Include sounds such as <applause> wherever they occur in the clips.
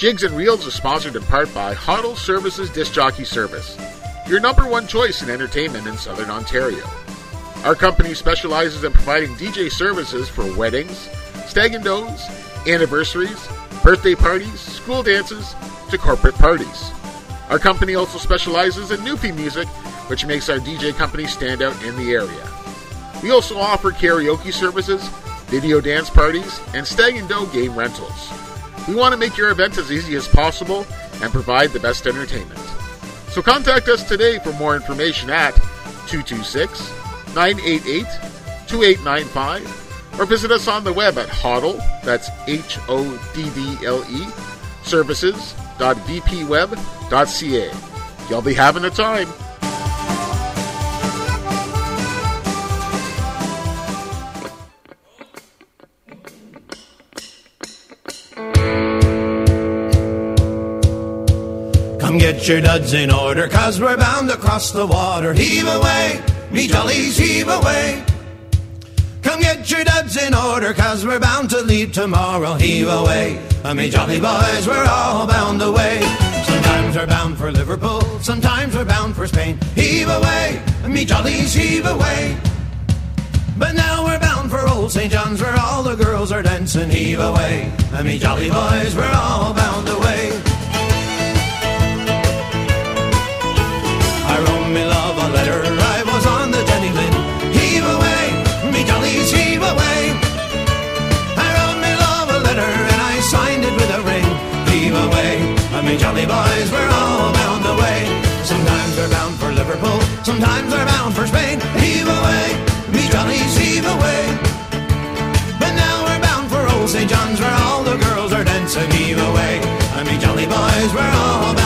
Jigs and Reels is sponsored in part by Hoddle Services Disc Jockey Service, your number one choice in entertainment in Southern Ontario. Our company specializes in providing DJ services for weddings, stag and does, anniversaries, birthday parties, school dances, to corporate parties. Our company also specializes in Newfie music, which makes our DJ company stand out in the area. We also offer karaoke services, video dance parties, and stag and doe game rentals. We want to make your event as easy as possible and provide the best entertainment. So contact us today for more information at 226 988 2895 or visit us on the web at Hoddle, that's H O D D L E, services.vpweb.ca. You'll be having a time. Your duds in order, cause we're bound across the water. Heave away, me jollies, heave away. Come get your duds in order, cause we're bound to leave tomorrow. Heave away, uh, me jolly boys, we're all bound away. Sometimes we're bound for Liverpool, sometimes we're bound for Spain. Heave away, me jollies, heave away. But now we're bound for old St. John's where all the girls are dancing. Heave away, uh, me jolly boys, we're all bound away. A letter, I was on the Jenny Lynn. Heave away, me jollies, heave away. I wrote me love a letter and I signed it with a ring. Heave away, me jolly boys, we're all bound away. Sometimes we're bound for Liverpool, sometimes we're bound for Spain. Heave away, me jollies, heave away. But now we're bound for old St. John's where all the girls are dancing. Heave away, me jolly boys, we're all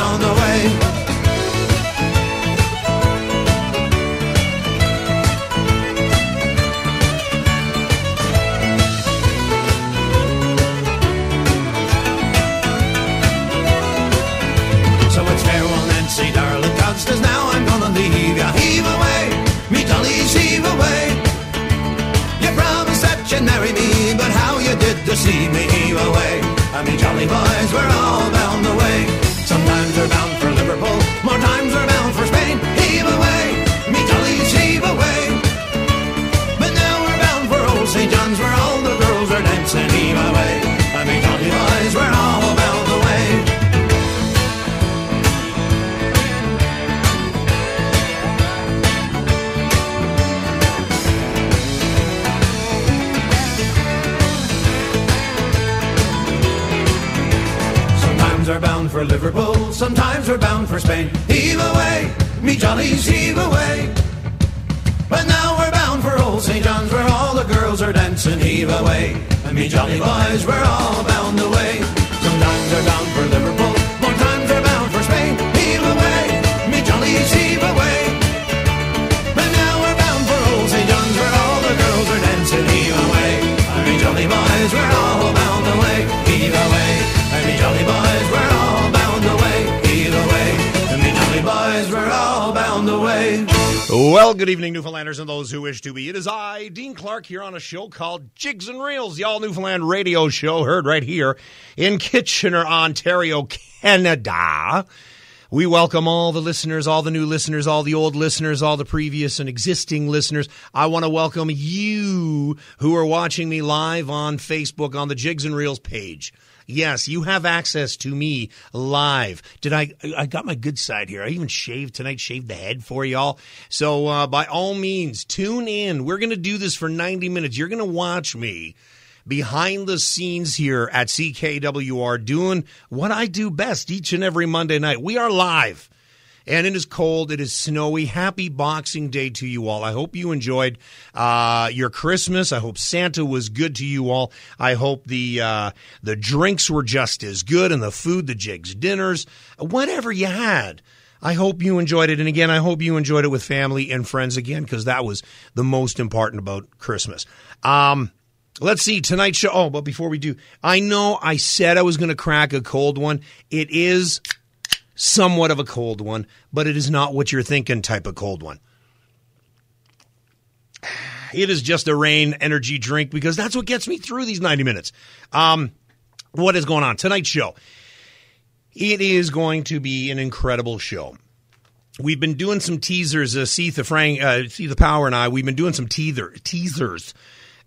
did me, away. I mean, jolly boys, we're all for Liverpool, sometimes we're bound for Spain. Heave away, me jollies, heave away. But now we're bound for old St. John's where all the girls are dancing. Heave away, and me jolly boys, we're all bound away. Sometimes we're bound for Liverpool, Well, good evening, Newfoundlanders and those who wish to be. It is I, Dean Clark, here on a show called Jigs and Reels, the all Newfoundland radio show, heard right here in Kitchener, Ontario, Canada. We welcome all the listeners, all the new listeners, all the old listeners, all the previous and existing listeners. I want to welcome you who are watching me live on Facebook on the Jigs and Reels page. Yes, you have access to me live. Did I? I got my good side here. I even shaved tonight, shaved the head for y'all. So uh, by all means, tune in. We're going to do this for 90 minutes. You're going to watch me behind the scenes here at CKWR doing what I do best each and every Monday night. We are live. And it is cold. It is snowy. Happy Boxing Day to you all. I hope you enjoyed uh, your Christmas. I hope Santa was good to you all. I hope the uh, the drinks were just as good, and the food, the Jiggs, dinners, whatever you had. I hope you enjoyed it. And again, I hope you enjoyed it with family and friends again, because that was the most important about Christmas. Um, Let's see tonight's show. Oh, but before we do, I know I said I was going to crack a cold one. It is somewhat of a cold one, but it is not what you're thinking type of cold one. It is just a Reign energy drink because that's what gets me through these 90 minutes. Um, what is going on tonight's show? It is going to be an incredible show. We've been doing some teasers. Uh, see the Frank, uh, see the Power, and I. We've been doing some teaser teasers,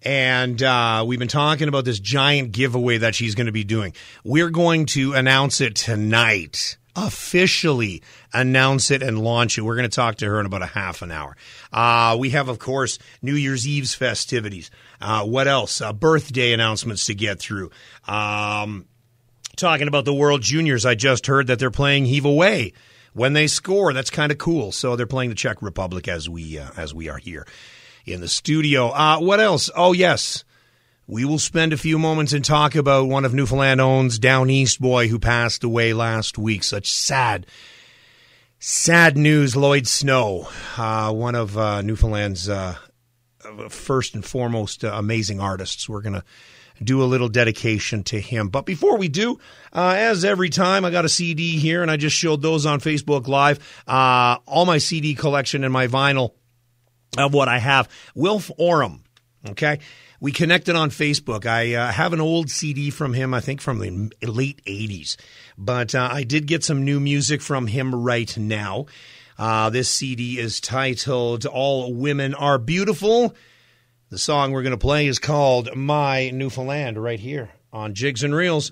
and uh, we've been talking about this giant giveaway that she's going to be doing. We're going to announce it tonight. Officially announce it and launch it. We're going to talk to her in about a half an hour. Uh, we have, of course, New Year's Eve's festivities. Uh, what else? Uh, birthday announcements to get through. Um, talking about the World Juniors, I just heard that they're playing Heave Away when they score. That's kind of cool. So they're playing the Czech Republic as we uh, as we are here in the studio. Uh, what else? Oh yes, we will spend a few moments and talk about one of Newfoundland owns Down East boy who passed away last week. Such sad. Sad news, Lloyd Snow, uh, one of uh, Newfoundland's uh, first and foremost uh, amazing artists. We're going to do a little dedication to him. But before we do, uh, as every time, I got a CD here, and I just showed those on Facebook Live. Uh, all my CD collection and my vinyl of what I have. Wilf Oram, okay? We connected on Facebook. I uh, have an old CD from him, I think from the late 80s. But uh, I did get some new music from him right now. Uh, this CD is titled All Women Are Beautiful. The song we're going to play is called My Newfoundland right here on Jigs and Reels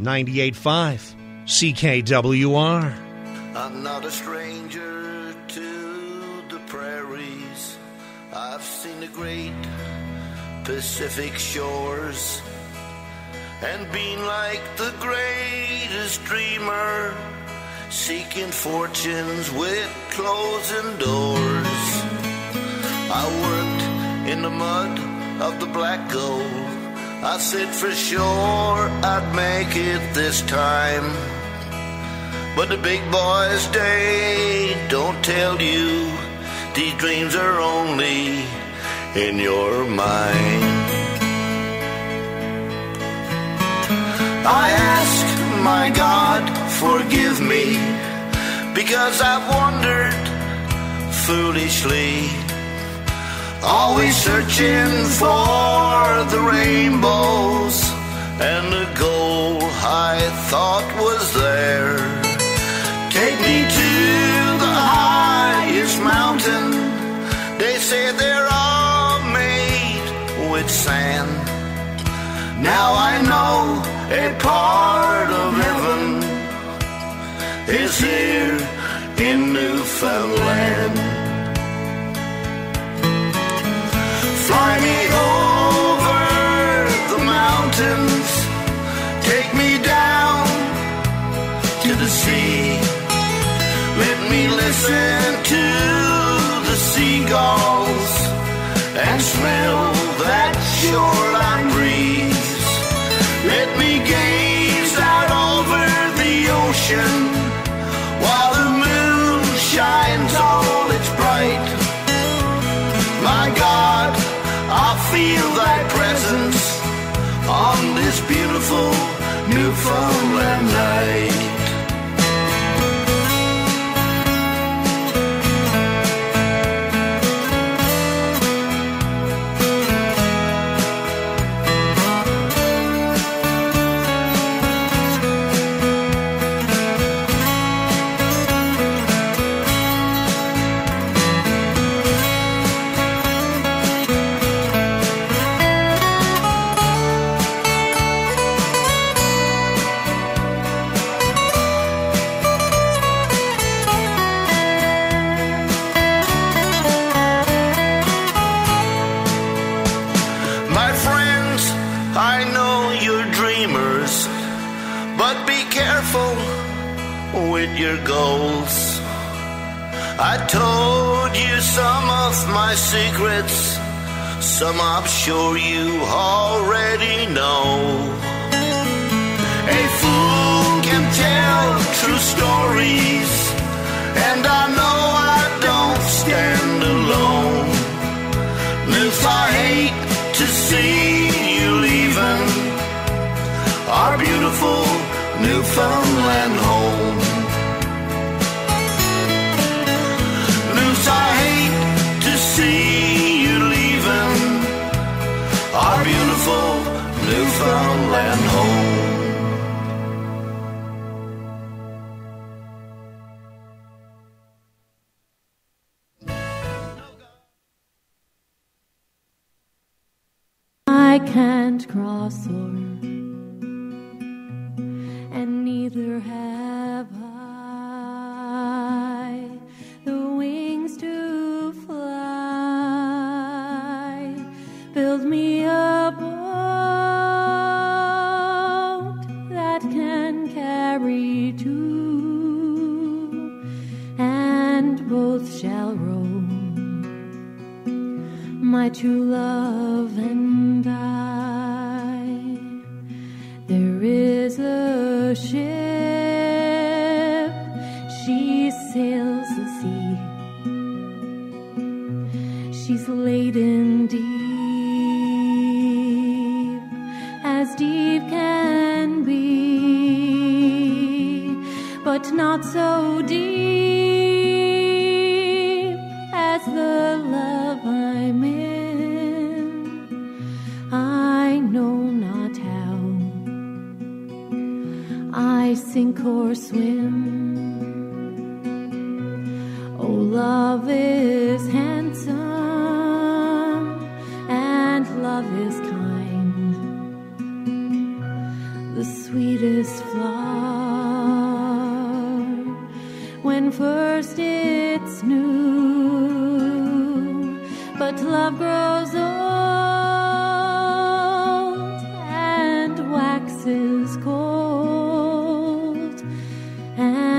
98.5 CKWR. I'm not a stranger to the prairies. I've seen the great Pacific shores and been like the greatest dreamer, seeking fortunes with closing doors. I worked in the mud of the black gold. I said for sure I'd make it this time. But the big boys, they don't tell you these dreams are only in your mind. I ask my God, forgive me, because I've wandered foolishly, always searching for the rainbows and the goal I thought was there. Take me to the highest mountain. They say they're all made sand. Now I know a part of heaven is here in Newfoundland. Fly me over the mountains, take me down to the sea. Let me listen some I'm sure you already know. A fool can tell true stories, and I know I don't stand alone. If I hate to see you leaving our beautiful Newfoundland home.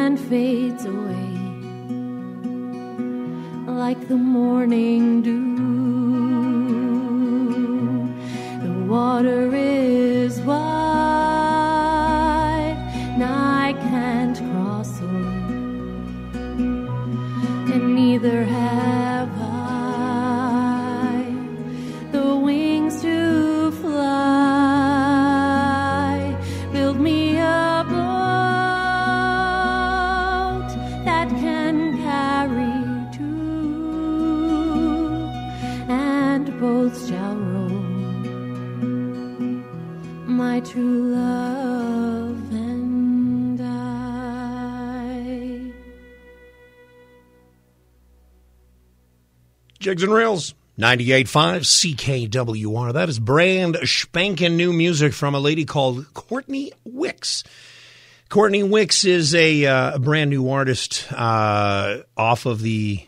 And fades away like the morning dew. Jigs and Reels, 98.5 CKWR. That is brand spanking new music from a lady called Courtney Wicks. Courtney Wicks is a, uh, brand new artist uh, off of the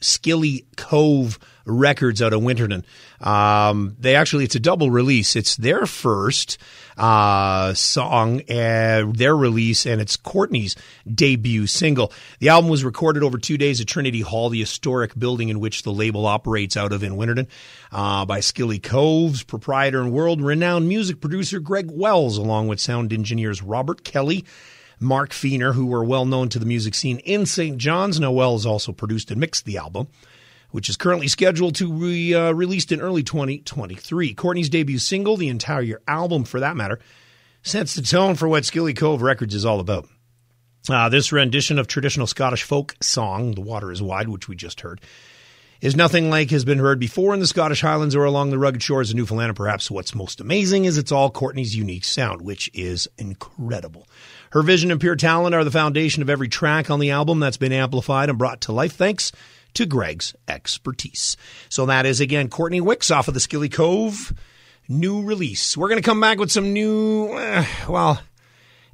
Skilly Cove Records out of Winterton. Um, they actually, it's a double release. It's their first uh, song, uh, their release, and it's Courtney's debut single. The album was recorded over two days at Trinity Hall, the historic building in which the label operates out of in Winterton, uh, by Skilly Cove's proprietor and world renowned music producer Greg Wells, along with sound engineers Robert Kelly. Mark Feener, who were well known to the music scene in St. John's. Now, Wells also produced and mixed the album, which is currently scheduled to be uh, released in early 2023. Courtney's debut single, the entire album for that matter, sets the tone for what Skilly Cove Records is all about. Uh, this rendition of traditional Scottish folk song, The Water is Wide, which we just heard, is nothing like has been heard before in the Scottish Highlands or along the rugged shores of Newfoundland. And perhaps what's most amazing is it's all Courtney's unique sound, which is incredible. Her vision and pure talent are the foundation of every track on the album that's been amplified and brought to life thanks to Greg's expertise. So that is again Courtney Wicks off of the Skilly Cove new release. We're going to come back with some new, uh, well,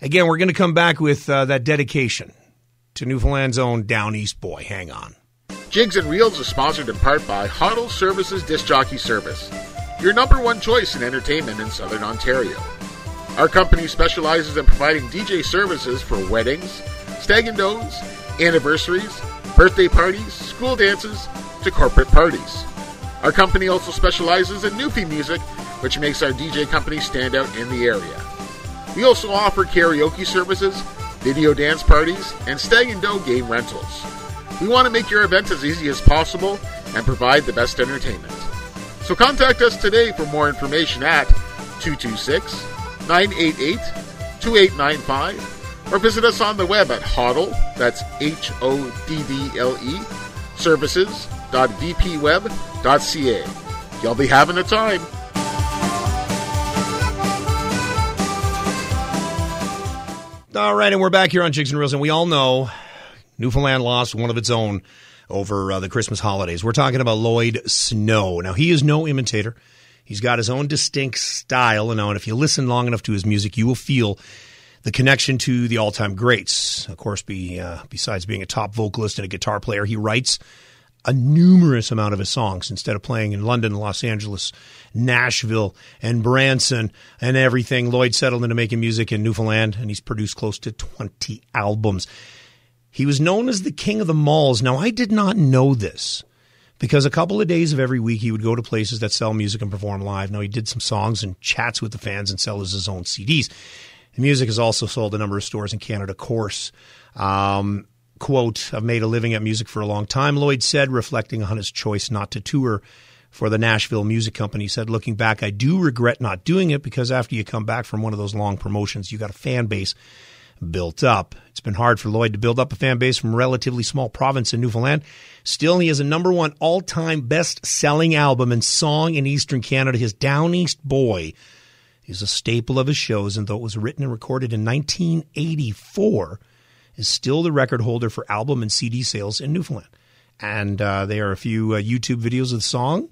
again, we're going to come back with uh, that dedication to Newfoundland's own Down East boy. Hang on. Jigs and Reels is sponsored in part by Hoddle Services Disc Jockey Service, your number one choice in entertainment in Southern Ontario. Our company specializes in providing DJ services for weddings, stag and does, anniversaries, birthday parties, school dances, to corporate parties. Our company also specializes in Newfie music, which makes our DJ company stand out in the area. We also offer karaoke services, video dance parties, and stag and doe game rentals. We want to make your event as easy as possible and provide the best entertainment. So contact us today for more information at 226 988 2895 or visit us on the web at Hoddle, that's H O D D L E, services.vpweb.ca. Y'all be having a time. All right, and we're back here on Jigs and Reels, and we all know Newfoundland lost one of its own over uh, the Christmas holidays. We're talking about Lloyd Snow. Now, he is no imitator. He's got his own distinct style, and now, and if you listen long enough to his music, you will feel the connection to the all-time greats. Of course, be, uh, besides being a top vocalist and a guitar player, he writes a numerous amount of his songs instead of playing in London, Los Angeles, Nashville, and Branson and everything. Lloyd settled into making music in Newfoundland, and he's produced close to 20 albums. He was known as the king of the malls. Now, I did not know this because a couple of days of every week he would go to places that sell music and perform live. Now, he did some songs and chats with the fans and sells his own CDs. The music is also sold a number of stores in Canada, of course. Um, quote, I've made a living at music for a long time, Lloyd said, reflecting on his choice not to tour for the Nashville Music Company. He said, looking back, I do regret not doing it because after you come back from one of those long promotions, you got a fan base built up. It's been hard for Lloyd to build up a fan base from a relatively small province in Newfoundland. Still, he has a number one all time best selling album and song in Eastern Canada. His Down East Boy is a staple of his shows, and though it was written and recorded in 1984, is still the record holder for album and CD sales in Newfoundland. And uh, there are a few uh, YouTube videos of the song.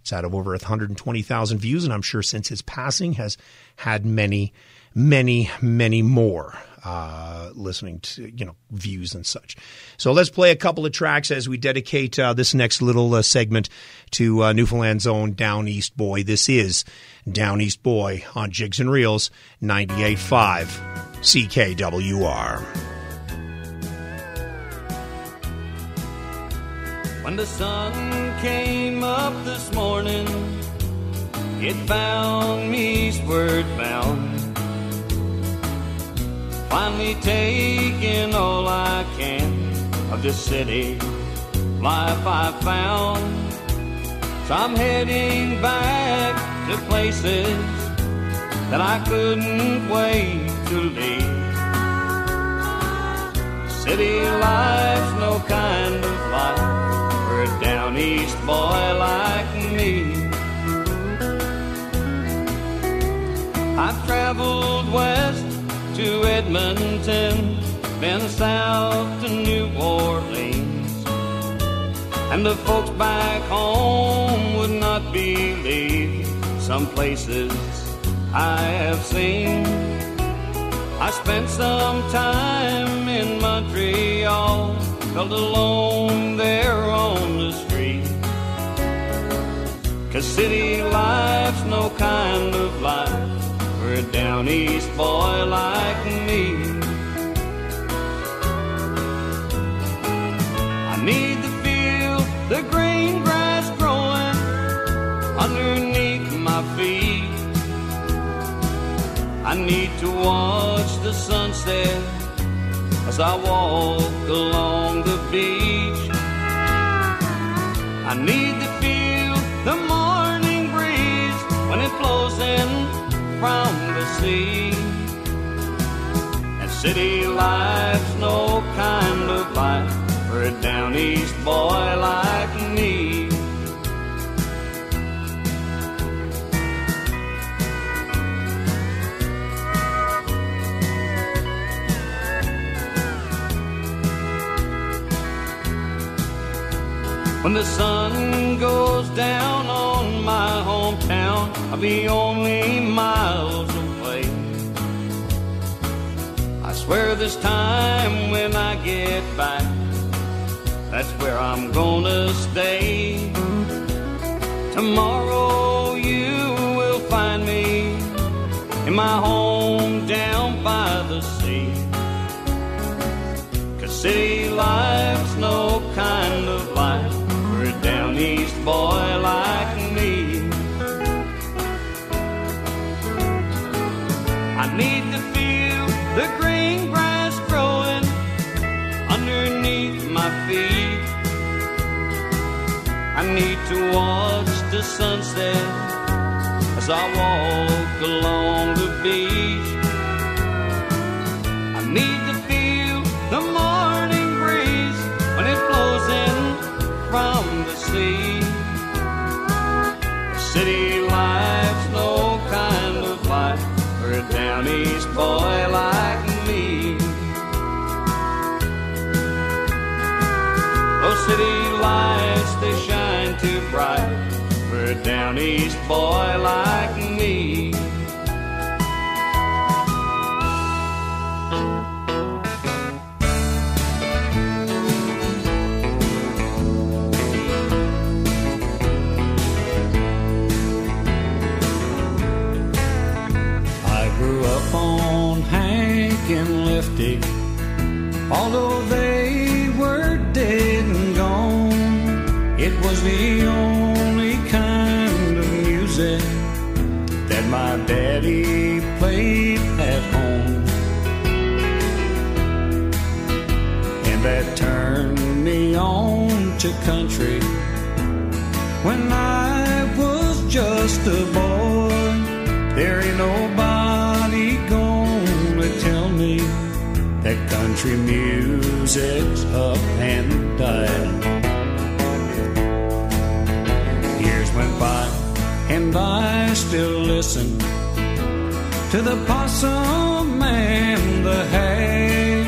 It's out of over 120,000 views, and I'm sure since his passing has had many, many, many more uh, listening to you know views and such. So let's play a couple of tracks as we dedicate uh, this next little uh, segment to uh, Newfoundland's own Down East Boy. This is Down East Boy on Jigs and Reels 98.5 CKWR. When the sun came up this morning, it found me eastward bound. Finally taking all I can of this city life I found. So I'm heading back to places that I couldn't wait to leave. City life's no kind of life for a down east boy like me. I've traveled west to Edmonton, then south to New Orleans. And the folks back home would not believe some places I have seen. I spent some time in Montreal, felt alone there on the street. Cause city life's no kind of life down east boy like me. I need to feel the green grass growing underneath my feet. I need to watch the sunset as I walk along the beach. I need to feel the morning breeze when it blows in from the sea. And city life's no kind of life for a down east boy like me. When the sun goes down on my hometown, I'll be only miles away. I swear this time when I get back, that's where I'm gonna stay. Tomorrow you will find me in my home down by the sea. Cause city life's no kind of life for a down east boy need to watch the sunset as I walk along the beach. I need to feel the morning breeze when it blows in from the sea. City life's no kind of life for a down east boy like me. Oh, city lights, a down east boy like me. I grew up on Hank and Lefty, although they were dead and gone. It was the only music that my daddy played at home. And that turned me on to country when I was just a boy. There ain't nobody gonna tell me that country music's up and down. I still listen to the possum and the Hag,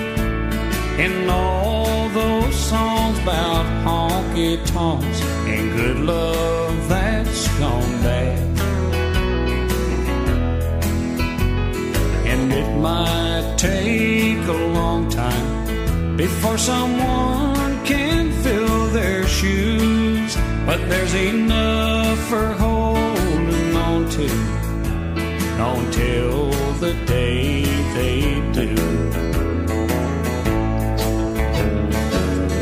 and all those songs about honky tonks and good love that's gone bad. And it might take a long time before someone can fill their shoes, but there's enough for to until the day they do.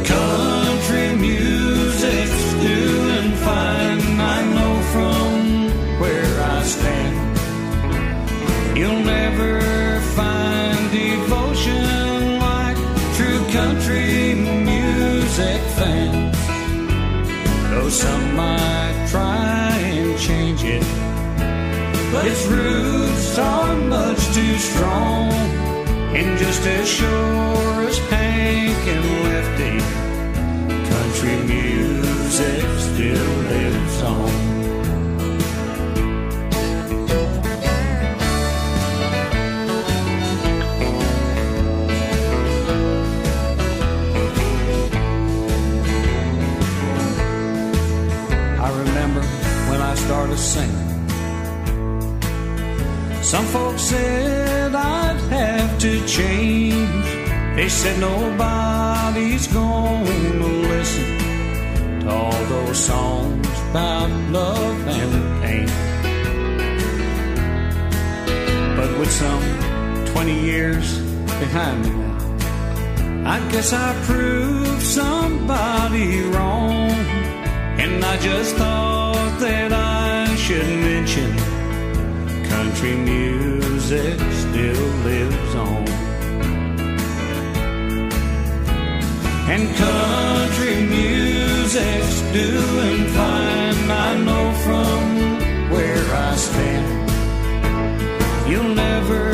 Country music's doing fine, I know from where I stand. You'll never find devotion like true country music fans. Though some might try and change it, but its roots are much too strong. And just as sure as Hank and Lefty, country music still lives on. Some folks said I'd have to change. They said nobody's gonna listen to all those songs about love and pain. But with some 20 years behind me now, I guess I proved somebody wrong. And I just thought that I should country music still lives on. And country music's doing fine, I know from where I stand. You'll never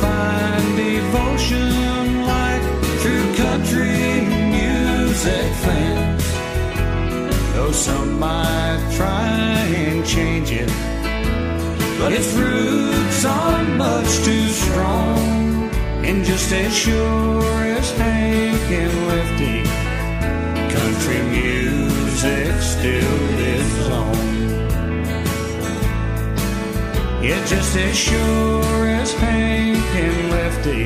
find devotion like true country music fans. Though some might try and change it, but its roots are much too strong. And just as sure as Hank and Lefty, country music still lives on. Yeah, just as sure as Hank and Lefty,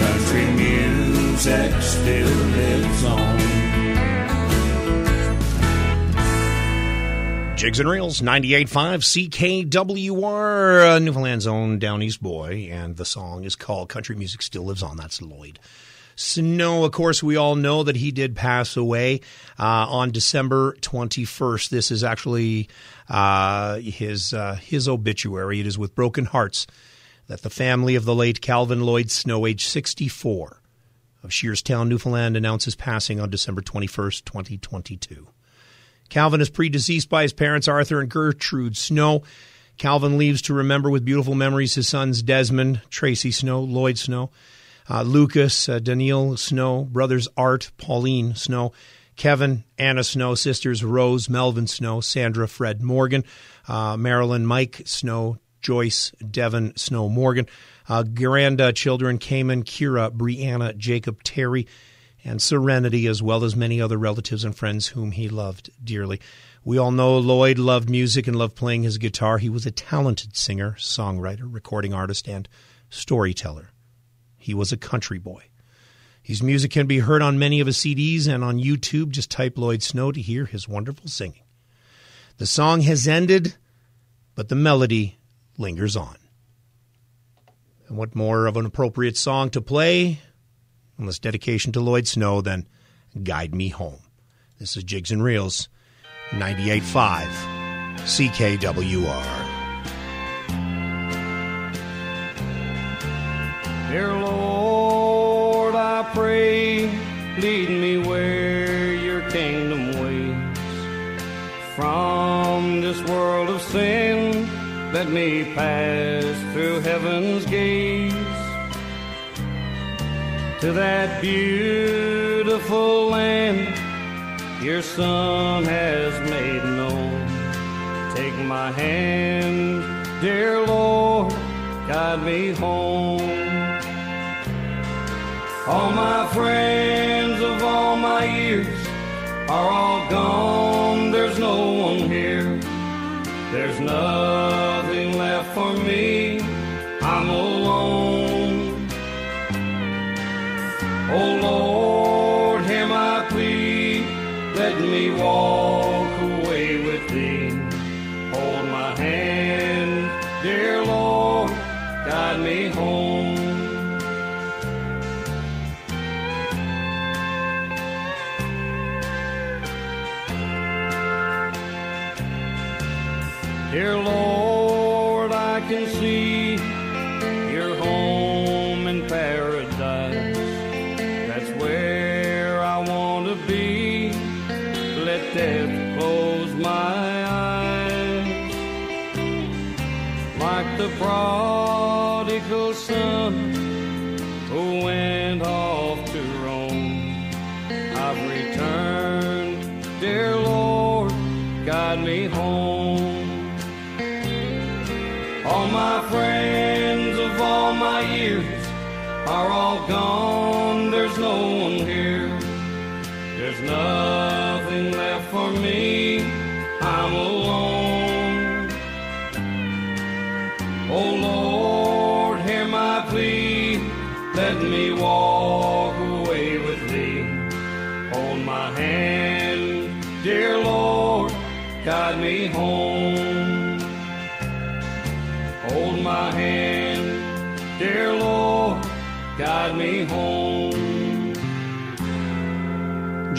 country music still lives on. Jigs and Reels, 98.5 CKWR, uh, Newfoundland's own Down East boy, and the song is called Country Music Still Lives On. That's Lloyd. Snow, of course, we all know that he did pass away uh, on December 21st. This is actually uh, his uh, his obituary. It is with broken hearts that the family of the late Calvin Lloyd Snow, age 64, of Shearstown, Newfoundland, announces passing on December 21st, 2022. Calvin is predeceased by his parents, Arthur and Gertrude Snow. Calvin leaves to remember with beautiful memories his sons Desmond, Tracy Snow, Lloyd Snow, uh, Lucas, uh, Daniil Snow, brothers Art, Pauline Snow, Kevin, Anna Snow, sisters Rose, Melvin Snow, Sandra, Fred Morgan, uh, Marilyn, Mike Snow, Joyce, Devon Snow Morgan, uh, Granda children Cayman, Kira, Brianna, Jacob, Terry, and Serenity, as well as many other relatives and friends whom he loved dearly. We all know Lloyd loved music and loved playing his guitar. He was a talented singer, songwriter, recording artist, and storyteller. He was a country boy. His music can be heard on many of his CDs and on YouTube. Just type Lloyd Snow to hear his wonderful singing. The song has ended, but the melody lingers on. And what more of an appropriate song to play this dedication to Lloyd Snow then Guide Me Home? This is Jigs and Reels, 98.5 CKWR. Dear Lord, I pray, lead me where your kingdom waits. From this world of sin, let me pass through heaven's gates to that beautiful land your Son has made known. Take my hand, dear Lord, guide me home. All my friends of all my years are all gone, there's no one here. There's nothing left for me,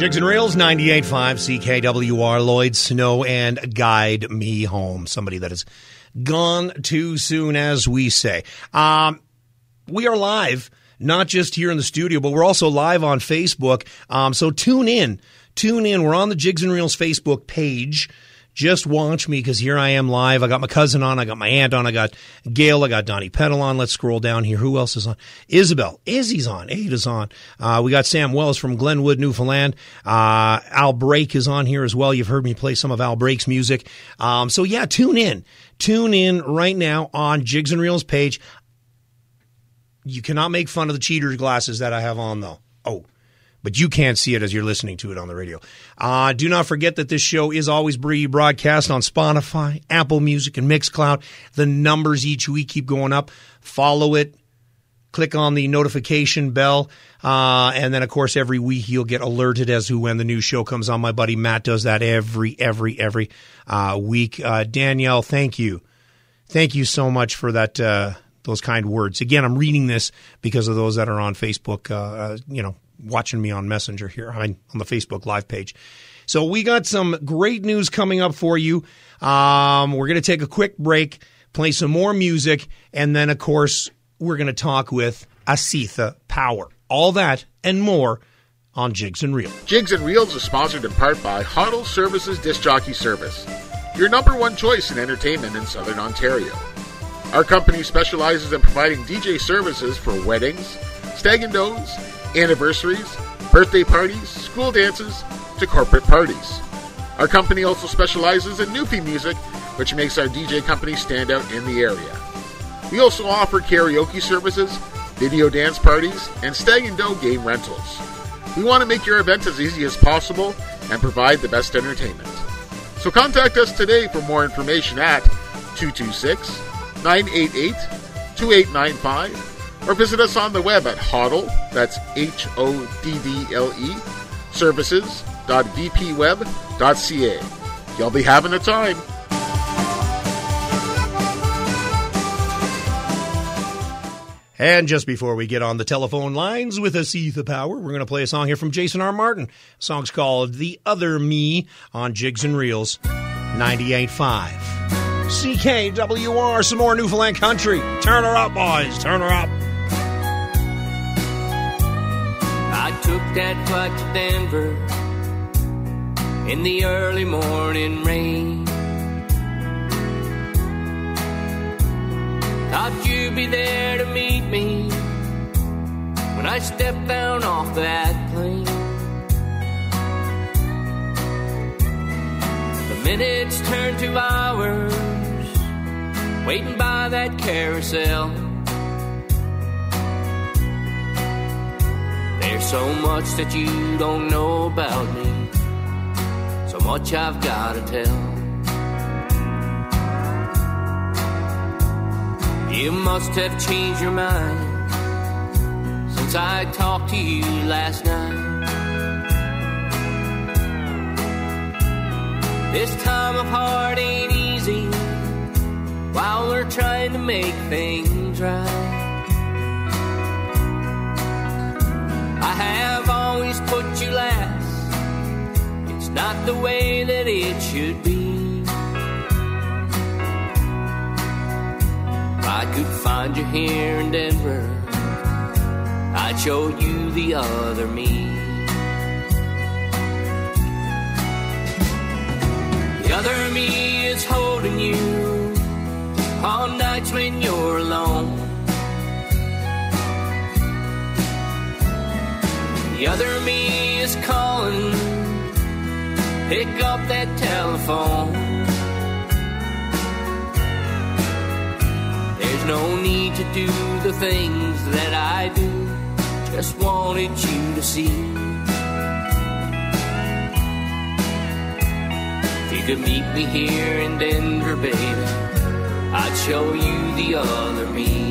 Jigs and Reels, 98.5 CKWR, Lloyd Snow, and Guide Me Home. Somebody that has gone too soon, as we say. Um, we are live, not just here in the studio, but we're also live on Facebook. Um, so tune in. Tune in. We're on the Jigs and Reels Facebook page. Just watch me because here I am live. I got my cousin on. I got my aunt on. I got Gail. I got Donnie Peddle on. Let's scroll down here. Who else is on? Isabel. Izzy's on. Ada's on. Uh, we got Sam Wells from Glenwood, Newfoundland. Uh, Al Brake is on here as well. You've heard me play some of Al Brake's music. Um, so yeah, tune in. Tune in right now on Jigs and Reels page. You cannot make fun of the cheater's glasses that I have on though. Oh, but you can't see it as you're listening to it on the radio. Uh, do not forget that this show is always broadcast on Spotify, Apple Music, and Mixcloud. The numbers each week keep going up. Follow it. Click on the notification bell. Uh, and then, of course, every week you'll get alerted as to when the new show comes on. My buddy Matt does that every, every, every uh, week. Uh, Danielle, thank you. Thank you so much for that, uh, those kind words. Again, I'm reading this because of those that are on Facebook, uh, you know, watching me on Messenger here on, on the Facebook Live page. So we got some great news coming up for you. Um, we're going to take a quick break, play some more music, and then, of course, we're going to talk with Asitha Power. All that and more on Jigs and Reels. Jigs and Reels is sponsored in part by Hoddle Services Disc Jockey Service, your number one choice in entertainment in Southern Ontario. Our company specializes in providing DJ services for weddings, stag and does, anniversaries, birthday parties, school dances, to corporate parties. Our company also specializes in Newfie music, which makes our DJ company stand out in the area. We also offer karaoke services, video dance parties, and stag and doe game rentals. We want to make your event as easy as possible and provide the best entertainment. So contact us today for more information at 226 988 2895 or visit us on the web at Hoddle, that's H O D D L E, services.vpweb.ca. You'll be having a time. And just before we get on the telephone lines with Asetha Power, we're going to play a song here from Jason R. Martin. The song's called The Other Me on Jigs and Reels 98.5. CKWR, some more Newfoundland country. Turn her up, boys. Turn her up. I took that flight to Denver in the early morning rain. Thought you'd be there to meet me when I stepped down off that plane. The minutes turned to hours, waiting by that carousel. There's so much that you don't know about me, so much I've gotta tell. You must have changed your mind since I talked to you last night. This time of heart ain't easy while we're trying to make things right. I have always put you last, it's not the way that it should be. If I could find you here in Denver, I'd show you the other me. The other me is holding you on nights when you're alone. The other me is calling, pick up that telephone. There's no need to do the things that I do. Just wanted you to see. If you could meet me here in Denver, baby, I'd show you the other me.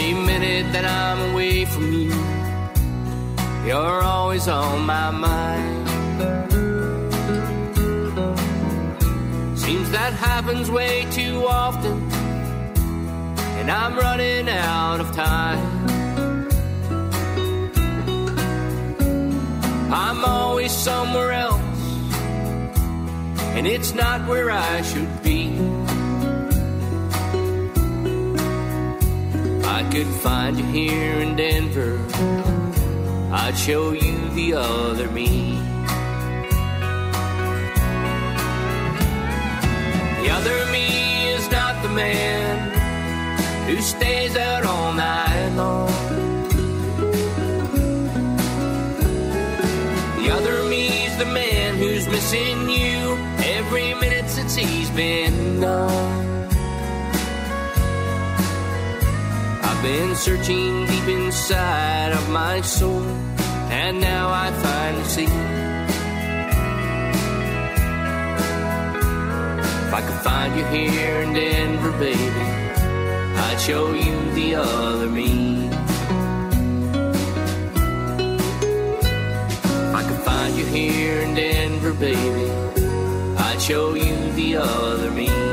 Every minute that I'm away from you, you're always on my mind. Seems that happens way too often, and I'm running out of time. I'm always somewhere else, and it's not where I should be. Could find you here in Denver. I'd show you the other me. The other me is not the man who stays out all night long. The other me's the man who's missing you every minute since he's been gone. Been searching deep inside of my soul, and now I finally see. If I could find you here in Denver, baby, I'd show you the other me. If I could find you here in Denver, baby, I'd show you the other me.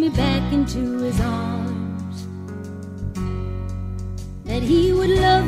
Me back into his arms. That he would love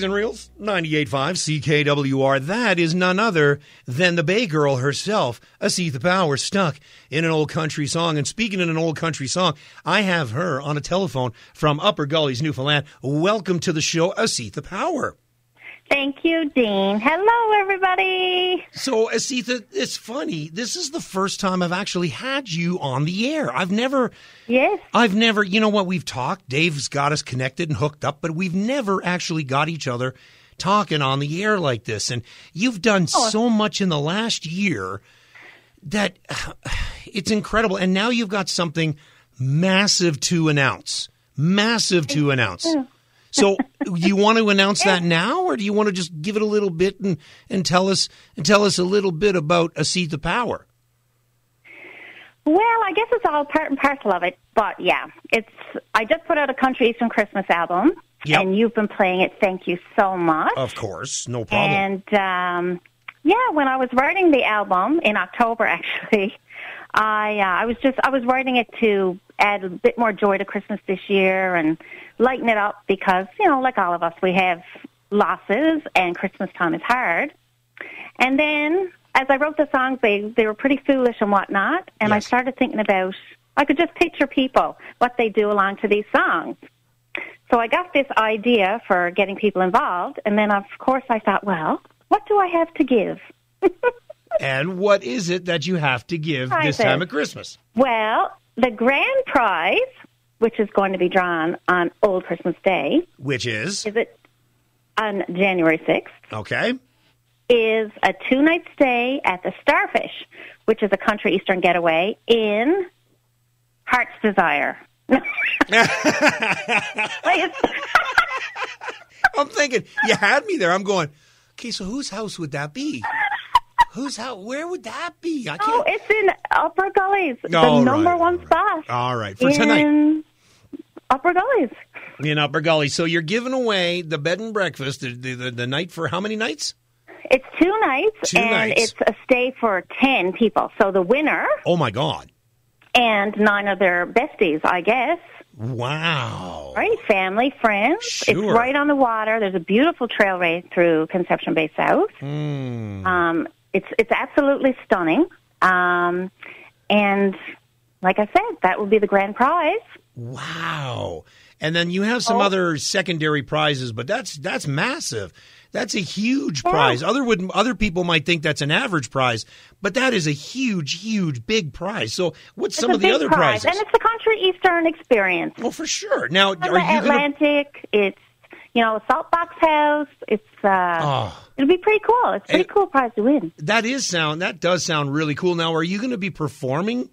Jigs and Reels, 98.5 CKWR. That is none other than the Bay Girl herself, Asetha Power, stuck in an old country song. And speaking in an old country song, I have her on a telephone from Upper Gullies, Newfoundland. Welcome to the show, Asetha Power. Thank you, Dean. Hello, everybody. So, Asetha, it's funny. This is the first time I've actually had you on the air. I've never, Yes. I've never, you know what, we've talked. Dave's got us connected and hooked up, but we've never actually got each other talking on the air like this. And you've done oh. so much in the last year that <sighs> it's incredible. And now you've got something massive to announce. Massive to announce. So do you want to announce that <laughs> now, or do you want to just give it a little bit and, and tell us and tell us a little bit about Asetha Power? Well, I guess it's all part and parcel of it, but yeah, it's. I just put out a country Eastern Christmas album, Yep. and you've been playing it. Thank you so much. Of course, no problem. And um, yeah, when I was writing the album in October, <laughs> actually, I uh, I was just I was writing it to add a bit more joy to Christmas this year and lighten it up because you know, like all of us, we have losses and Christmas time is hard. And then as I wrote the songs, they they were pretty foolish and whatnot, and I started thinking about I could just picture people what they do along to these songs. So I got this idea for getting people involved, and then of course I thought, well, what do I have to give? <laughs> And what is it that you have to give Hi this there. time of Christmas? Well, the grand prize, which is going to be drawn on Old Christmas Day, Which is is it on January 6th, okay. is a two night stay at the Starfish, which is a country Eastern getaway in Heart's Desire. <laughs> I'm thinking you had me there. I'm going. Okay, so whose house would that be? Whose house? Where would that be? I oh, can't. it's in Upper Gullies, the All number right, one all right. spot. All right, for tonight Upper Gullies. in Upper Gully. So you're giving away the bed and breakfast the, the, the, the night for how many nights? It's two nights, Two and nights. it's a stay for 10 people. So the winner Oh my God! and nine of their besties, I guess. Wow. Right? Family, friends. Sure. It's right on the water. There's a beautiful trail right through Conception Bay South. Hmm. Um, it's, it's absolutely stunning. Um, and like I said, that will be the grand prize. Wow. And then you have some Oh. other secondary prizes, but that's that's massive. That's a huge prize. Other would other people might think that's an average prize, but that is a huge, huge, big prize. So, what's some of the other prize, prizes? and it's the Country Eastern experience. well, for sure. Now, are you? Atlantic, it's you know a salt box house. It's uh, Oh. it'll be pretty cool. It's a pretty And- cool prize to win. That is sound. That does sound really cool. Now, are you going to be performing?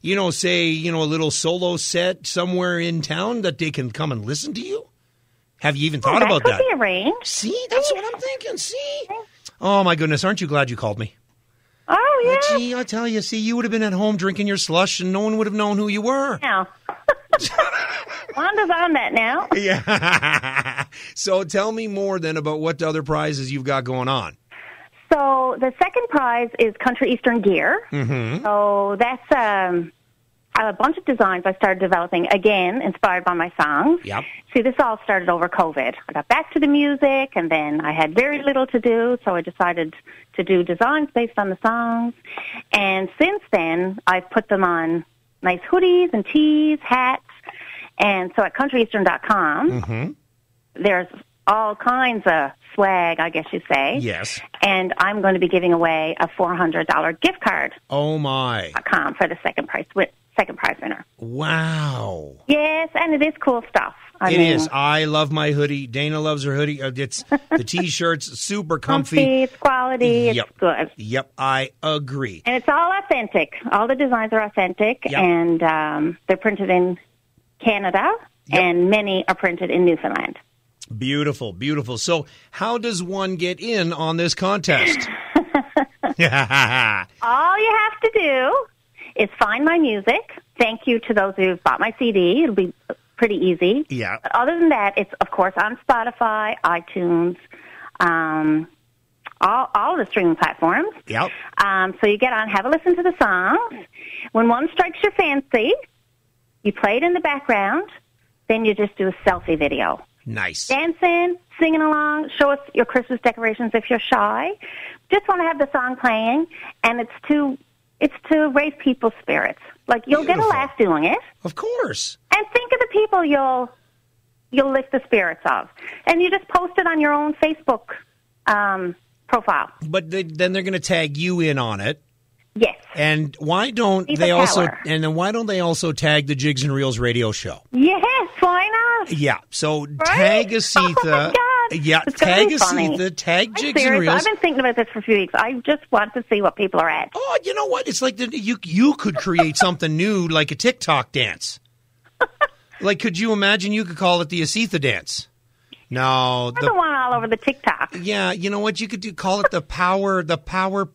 You know, say you know a little solo set somewhere in town that they can come and listen to you. Have you even thought that about could that? be arranged. See, that's what I'm thinking. See, oh my goodness, aren't you glad you called me? Oh yeah. Gee, I tell you, see, you would have been at home drinking your slush, and no one would have known who you were. Now, Wanda's on that now. <laughs> Yeah. <laughs> so tell me more then about what other prizes you've got going on. So the second prize is Country Eastern gear. Mm-hmm. So that's um, a bunch of designs I started developing again, inspired by my songs. Yep. See, this all started over COVID. I got back to the music, and then I had very little to do, so I decided to do designs based on the songs. And since then, I've put them on nice hoodies and tees, hats. And so at countryeastern.com, there's all kinds of swag, I guess you say. Yes. And I'm going to be giving away a $400 gift card Oh my! com for the second prize second prize winner. Wow. Yes, and it is cool stuff. I It mean, is. I love my hoodie. Dana loves her hoodie. Uh, It's the <laughs> t-shirts, super comfy, comfy. it's quality, Yep. it's good. Yep, I agree. And it's all authentic. All the designs are authentic, Yep. and um, they're printed in Canada, Yep. and many are printed in Newfoundland. Beautiful, beautiful. So, how does one get in on this contest? <laughs> <laughs> All you have to do is find my music. Thank you to those who've bought my CD. It'll be pretty easy. Yeah. But other than that, it's of course on Spotify, iTunes, um, all all the streaming platforms. Yep. Um, so you get on, have a listen to the songs. When one strikes your fancy, you play it in the background. Then you just do a selfie video, Nice. dancing, singing along. Show us your Christmas decorations if you're shy. Just want to have the song playing, and it's to it's to raise people's spirits. Like you'll get a laugh doing it Of course. and think of the people you'll you'll lift the spirits of, and you just post it on your own Facebook um, profile. But they, then they're going to tag you in on it. Yes, And why don't the they also power. and then why don't they also tag the Jigs and Reels radio show? yes, why not? Yeah. So tag Asitha. Oh. Yeah, It's tag. Asitha, tag I'm Jigs and serious. Reels. I've been thinking about this for a few weeks. I just want to see what people are at. Oh, you know what? It's like the, you you could create something new, like a TikTok dance. <laughs> like, could you imagine? You could call it the Asitha dance. No, don't the one all over the TikTok. yeah, you know what? You could do call it the power, the power,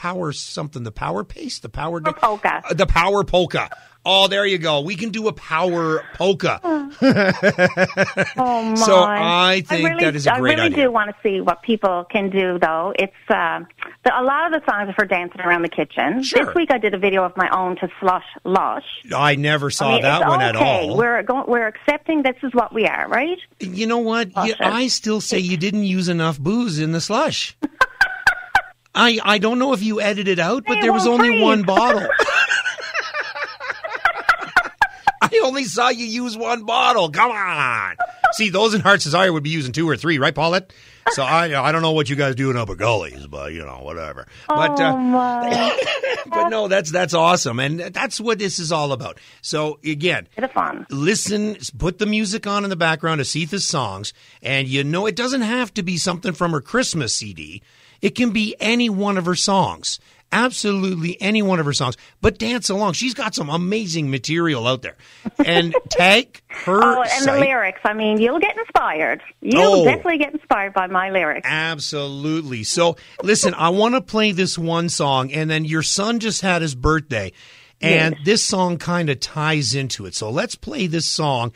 power something, the power pace, the power Or polka. Uh, the power polka. Oh, there you go. We can do a power polka. <laughs> Oh my! So I think really, that is a I great really idea. do want to see what people can do, though. It's uh, the, a lot of the songs are for dancing around the kitchen. Sure. This week I did a video of my own to slush lush. I never saw I mean, that one at okay. all. We're going, we're accepting this is what we are, right? You know what? You, I still say you didn't use enough booze in the slush. <laughs> I I don't know if you edited out, but They there was only freeze. one bottle. <laughs> <laughs> I only saw you use one bottle. Come on. See, those in Heart's Desire would be using two or three, right, Paulette? So I I don't know what you guys do in Upper Gullies, but you know whatever. But oh uh, <laughs> but no, that's that's awesome, and that's what this is all about. So again, listen, put the music on in the background of Seetha's songs, and you know it doesn't have to be something from her Christmas CD. It can be any one of her songs. Absolutely any one of her songs. But dance along. She's got some amazing material out there. And <laughs> tag her Oh, and the lyrics. I mean, you'll get inspired. You'll Oh. definitely get inspired by my lyrics. Absolutely. So, listen, I want to play this one song, and then your son just had his birthday, and this song kind of ties into it. So, let's play this song.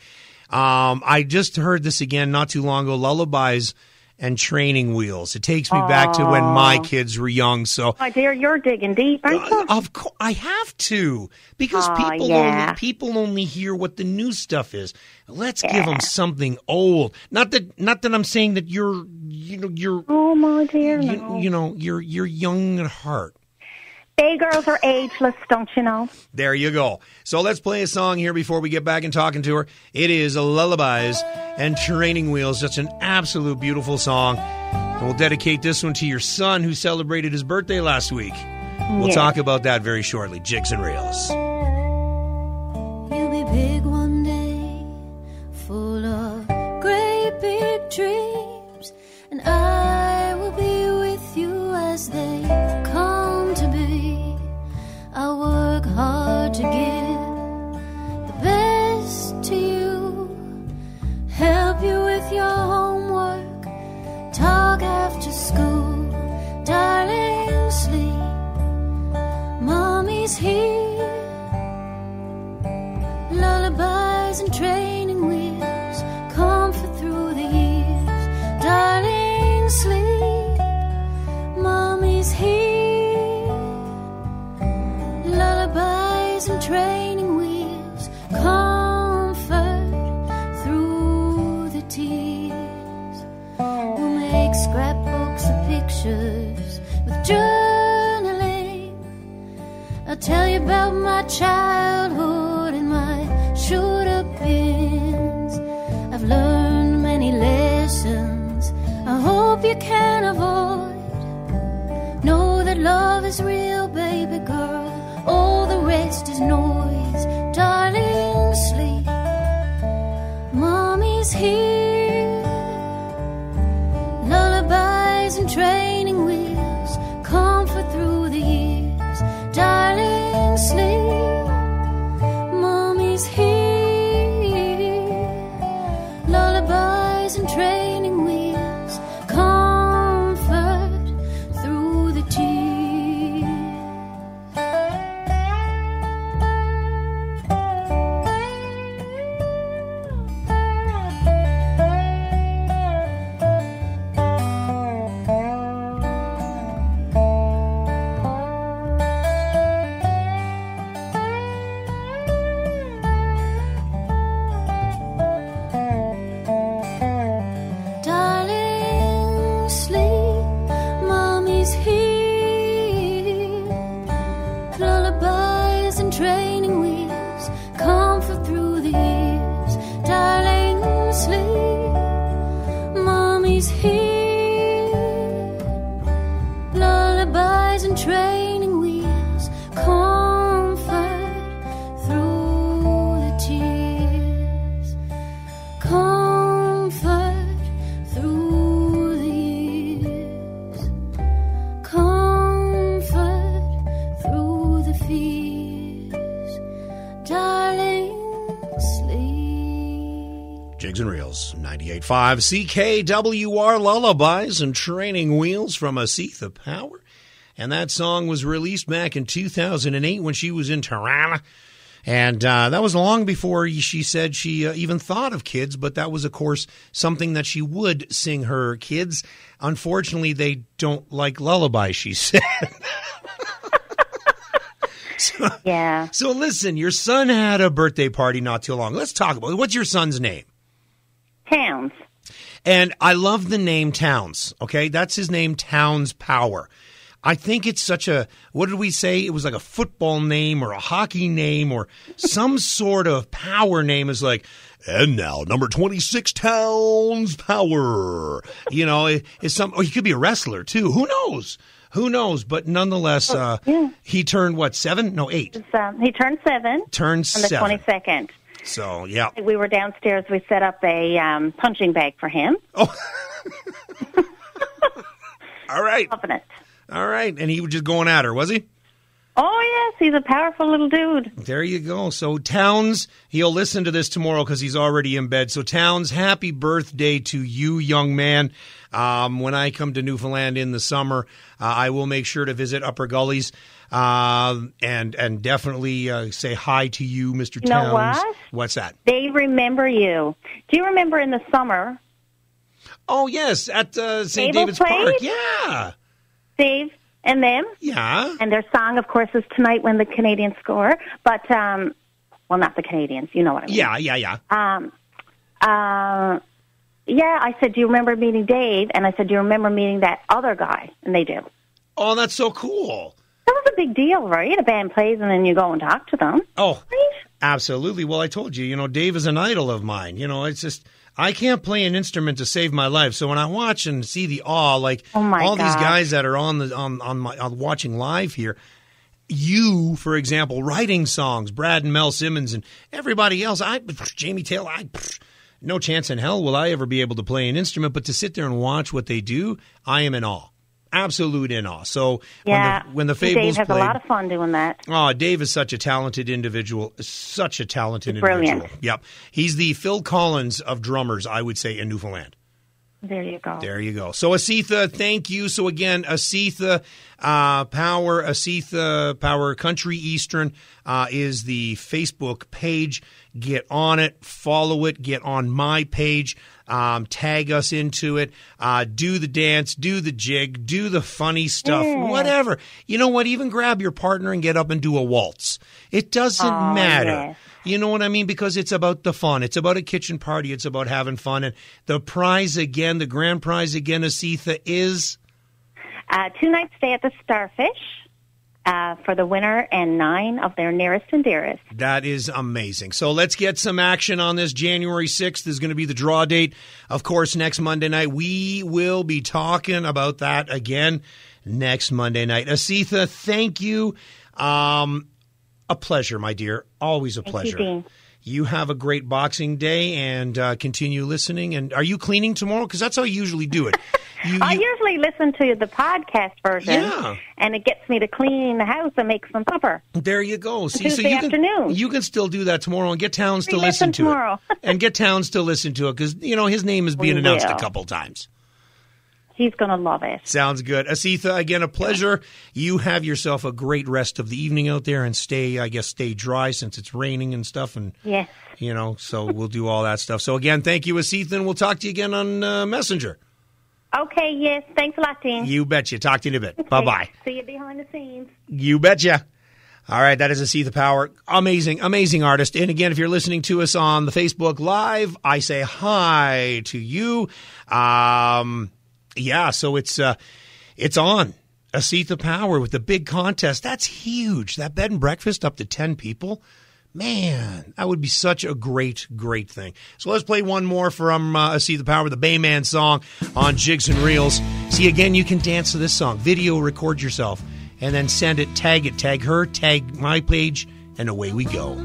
Um, I just heard this again not too long ago Lullabies and Training Wheels. It takes me back to when my kids were young. So, My dear, you're digging deep, aren't you? Uh, of course, I have to because Aw, people yeah. only people only hear what the new stuff is. Let's give 'em give them something old. Not that not that I'm saying that you're you know you're Oh my dear, you, no. you know you're you're young at heart. Bay girls are ageless, don't you know? There you go. So let's play a song here before we get back and talking to her. It is Lullabies and Training Wheels. Such an absolute beautiful song. And we'll dedicate this one to your son who celebrated his birthday last week. We'll Yeah. talk about that very shortly. Jigs and Reels. You'll be big one day, full of great big dreams, and I will be with you as they to give the best to you, help you with your homework, talk after school, darling, sleep. Mommy's here. Lullabies and training wheels, comfort through the years. Darling, Lullabies and training wheels, comfort through the tears. We'll make scrapbooks of pictures with journaling. I'll tell you about my childhood and my up bins. I've learned many lessons I hope you can avoid. Know that love is real, baby girl. All the rest is noise. Darling, sleep. Mommy's here. Lullabies and training 98.5 CKWR Lullabies and Training Wheels from Asetha Power. And that song was released back in 2008 when she was in Tirana. And uh, that was long before she said she uh, even thought of kids, but that was, of course, something that she would sing her kids. Unfortunately, they don't like lullabies, she <laughs> said. so, Yeah. so listen, your son had a birthday party not too long. Let's talk about it. What's your son's name? Towns. And I love the name Towns. Okay, that's his name, Towns Power. I think it's such a what did we say? It was like a football name or a hockey name or some <laughs> sort of power name is like, and now number 26 Towns Power. You know, it, it's some or he could be a wrestler too. Who knows? Who knows? But nonetheless, uh, he turned what, seven? No, eight. Um, he turned seven Turned on the 22nd. So, yeah. We were downstairs. We set up a um, punching bag for him. <laughs> All right. Loving it. All right. And he was just going at her, was he? Oh, yes. He's a powerful little dude. There you go. So Towns, he'll listen to this tomorrow because he's already in bed. So Towns, happy birthday to you, young man. Um, when I come to Newfoundland in the summer, uh, I will make sure to visit Upper Gullies uh, and and definitely uh, say hi to you, Mr. You Towns. what? What's that? They remember you. Do you remember in the summer, Oh yes, at uh, St. David's Park. Yeah, Dave and them? yeah. And their song, of course, is Tonight When the Canadians Score. But, um, well, not the Canadians. You know what I mean. Yeah, yeah, yeah. Um, uh, yeah, I said, do you remember meeting Dave? And I said, do you remember meeting that other guy? And they do. Oh, that's so cool. That was a big deal, right? A band plays and then you go and talk to them. Oh, Right? absolutely. Well, I told you, you know, Dave is an idol of mine. You know, it's just I can't play an instrument to save my life. So when I watch and see the awe, like Oh, my all these guys that are on the on on my on watching live here, you, for example, writing songs, Brad and Mel Simmons and everybody else, I Jamie Taylor, I no chance in hell will I ever be able to play an instrument, but to sit there and watch what they do, I am in awe. Absolute in awe. So Yeah. when the when the Dave has played, a lot of fun doing that. Oh, Dave is such a talented individual. Such a talented brilliant. individual. Yep. He's the Phil Collins of drummers, I would say, in Newfoundland. There you go. There you go. So, Asitha, thank you. So, again, Asitha uh, Power, Asitha Power Country Eastern uh, is the Facebook page. Get on it, follow it, get on my page, um, tag us into it, uh, do the dance, do the jig, do the funny stuff, whatever. You know what? Even grab your partner and get up and do a waltz. It doesn't Oh, matter. yes. You know what I mean? Because it's about the fun. It's about a kitchen party. It's about having fun. And the prize again, the grand prize again, Asitha, is Uh, two nights stay at the Starfish uh, for the winner and nine of their nearest and dearest. that is amazing. So let's get some action on this. January 6th is going to be the draw date. Of course, next Monday night, we will be talking about that again next Monday night. Asitha, thank you. Um, a pleasure, my dear. Always a Thank you, pleasure. Dean. You have a great Boxing Day and uh, continue listening. And are you cleaning tomorrow? Because that's how you usually do it. <laughs> You, I usually listen to the podcast version, Yeah. and it gets me to clean the house and make some supper. there you go. See, so Tuesday you can afternoon. you can still do that tomorrow and get Towns to listen to tomorrow. it and get Towns to listen to it because you know his name is being We announced a couple times. He's going to love it. Sounds good, Asitha. Again, a pleasure. You have yourself a great rest of the evening out there and stay, I guess, stay dry since it's raining and stuff and. Yes. You know, so we'll do all that stuff. So again, thank you, Asitha, and we'll talk to you again on uh, Messenger. Okay, yes. Thanks a lot, Dean. You betcha. Talk to you in a bit. Bye bye. See you behind the scenes. You betcha. All right, that is a See the Power. Amazing, amazing artist. And again, if you're listening to us on the Facebook Live, I say hi to you. Um, yeah, so it's uh, it's on. Asitha Power with the big contest. That's huge. That bed and breakfast up to 10 people. Man, that would be such a great, great thing. So let's play one more from uh, Asitha Power, the Bayman song on Jigs and Reels. See, again, you can dance to this song. Video record yourself and then send it, tag it, tag her, tag my page, and away we go.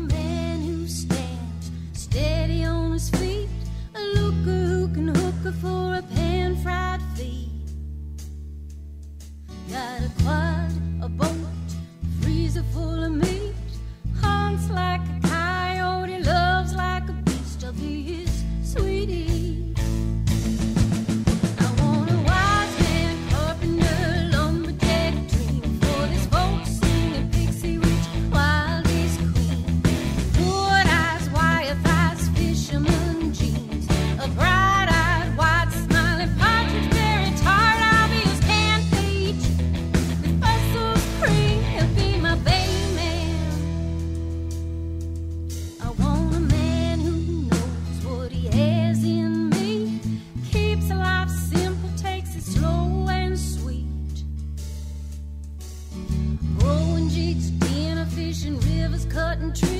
country.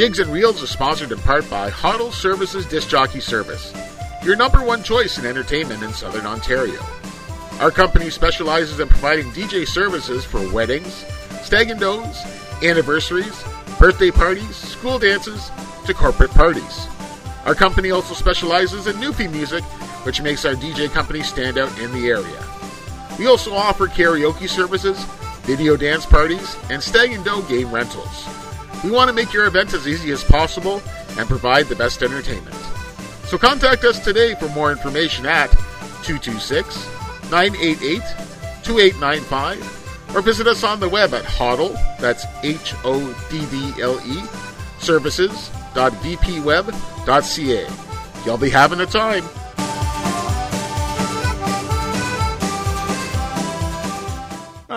Jigs and Reels is sponsored in part by Hoddle Services Disc Jockey Service, your number one choice in entertainment in Southern Ontario. Our company specializes in providing DJ services for weddings, stag and does, anniversaries, birthday parties, school dances, to corporate parties. Our company also specializes in Newfie music, which makes our DJ company stand out in the area. We also offer karaoke services, video dance parties, and stag and doe game rentals. We want to make your event as easy as possible and provide the best entertainment. So contact us today for more information at 226 988 2895 or visit us on the web at Hoddle, that's H O D D L E, services.vpweb.ca. You'll be having a time.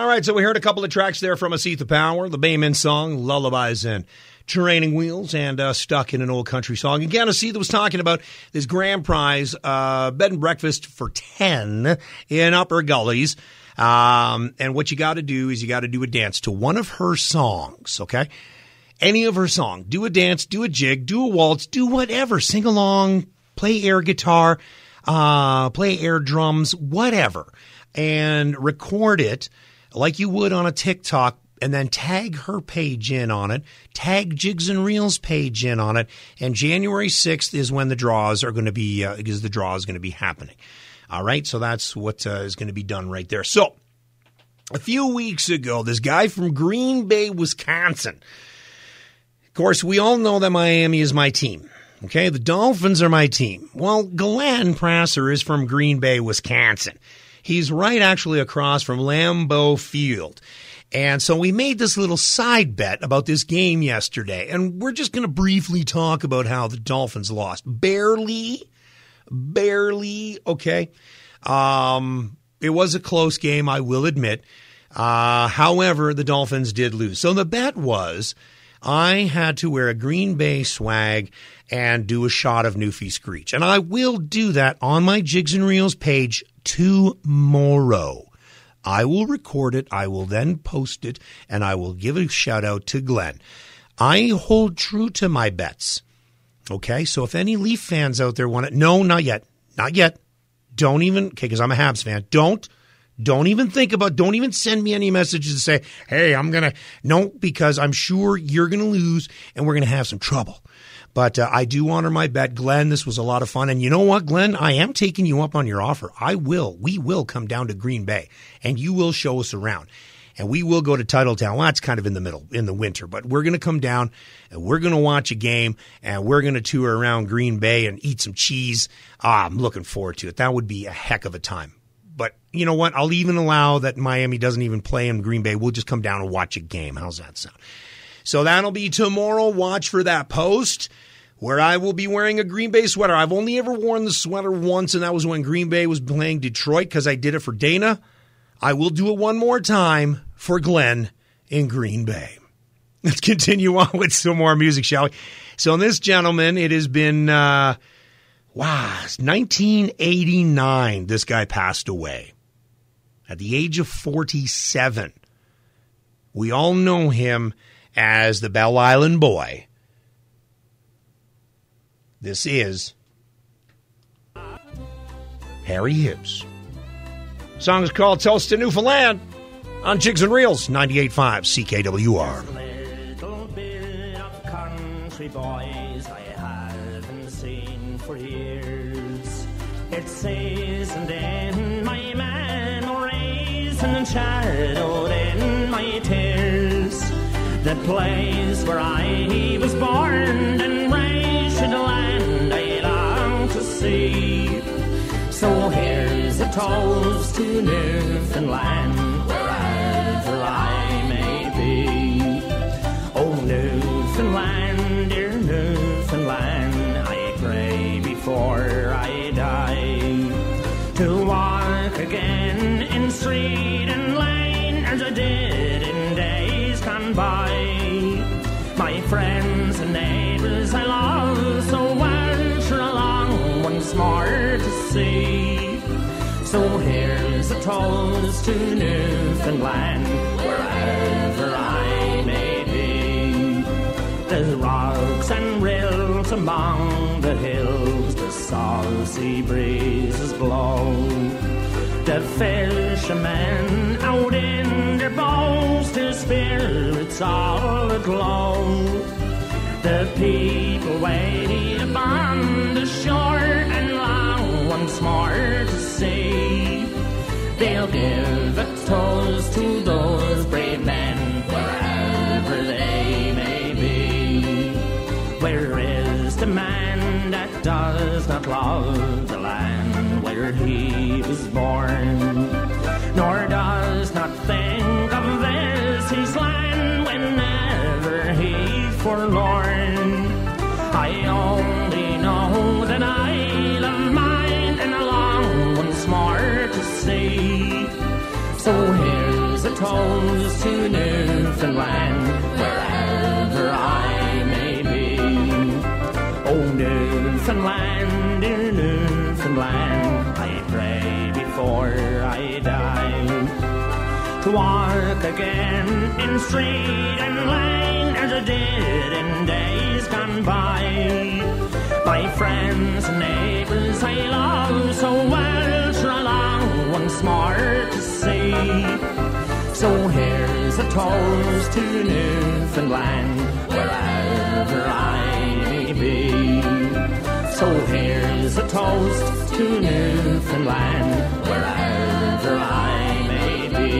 All right, so we heard a couple of tracks there from Asetha Power, the Bayman song, Lullabies and Training Wheels, and uh, Stuck in an Old Country Song. Again, Asetha was talking about this grand prize uh, bed and breakfast for 10 in Upper Gullies. Um, and what you got to do is you got to do a dance to one of her songs, okay? Any of her song. Do a dance, do a jig, do a waltz, do whatever. Sing along, play air guitar, uh, play air drums, whatever. And record it like you would on a TikTok and then tag her page in on it, tag Jigs and Reels page in on it, and January 6th is when the draws are going to be, uh, the draw is going to be happening. All right, so that's what uh, is going to be done right there. So, a few weeks ago, this guy from Green Bay, Wisconsin. Of course, we all know that Miami is my team. Okay, the Dolphins are my team. Well, Glenn Prasser is from Green Bay, Wisconsin. He's right actually across from Lambeau Field. And so we made this little side bet about this game yesterday. And we're just going to briefly talk about how the Dolphins lost. Barely, barely, okay. Um, it was a close game, I will admit. Uh, however, the Dolphins did lose. So the bet was I had to wear a Green Bay swag and do a shot of Newfie Screech. And I will do that on my Jigs and Reels page tomorrow. I will record it. I will then post it and I will give a shout out to Glenn. I hold true to my bets. Okay. So if any Leaf fans out there want it, no, not yet. Not yet. Don't even, okay, because I'm a Habs fan. Don't, don't even think about, don't even send me any messages to say, hey, I'm going to, no, because I'm sure you're going to lose and we're going to have some trouble. But uh, I do honor my bet. Glenn, this was a lot of fun. And you know what, Glenn? I am taking you up on your offer. I will. We will come down to Green Bay and you will show us around. And we will go to Titletown. Well, that's kind of in the middle, in the winter, but we're going to come down and we're going to watch a game and we're going to tour around Green Bay and eat some cheese. Ah, I'm looking forward to it. That would be a heck of a time. But you know what? I'll even allow that Miami doesn't even play in Green Bay. We'll just come down and watch a game. How's that sound? So that'll be tomorrow. Watch for that post where I will be wearing a Green Bay sweater. I've only ever worn the sweater once, and that was when Green Bay was playing Detroit because I did it for Dana. I will do it one more time for Glenn in Green Bay. <laughs> Let's continue on with some more music, shall we? So, this gentleman, it has been, uh, wow, 1989. This guy passed away at the age of 47. We all know him as the Bell Island Boy. This is Harry Hibbs. Song is called Toast to Newfoundland on Jigs and Reels, 98.5 CKWR. little bit of country boys I haven't seen for years. It seasoned in my memories and shadowed oh, in my tears. The place where I was born and raised the land I long to see. So here's a toast to Newfoundland, more to see So here's a toast to Newfoundland, wherever I may be. There's rocks and rills among the hills, the saucy breezes blow. The fishermen out in their boats, their spirits all aglow. The people waiting upon the shore and long once more to see. They'll give a toast to those brave men wherever they may be. Where is the man that does not love the land where he was born, nor does not think toast to Newfoundland, wherever I may be. Oh, Newfoundland, dear Newfoundland, I pray before I die to walk again in street and lane as I did in days gone by. My friends and neighbors I love so well, I long once more to see. So here's a toast to Newfoundland, wherever I may be. So here's a toast to Newfoundland, wherever I may be.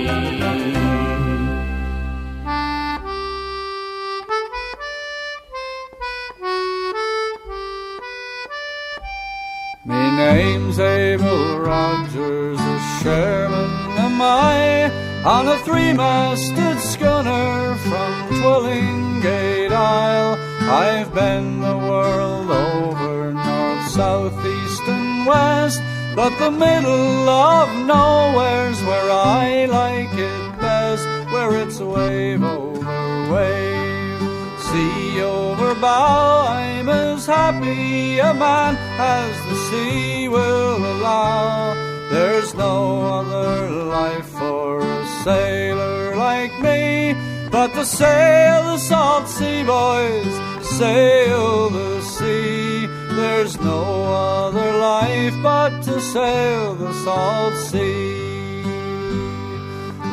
Me name's Abel Rogers, a I, on a three-masted schooner from Twillingate Isle. I've been the world over, north, south, east and west, but the middle of nowhere's where I like it best, where it's wave over wave. Sea over bow, I'm as happy a man as the sea will allow. There's no other life for a sailor like me but to sail the salt sea, boys, sail the sea. There's no other life but to sail the salt sea.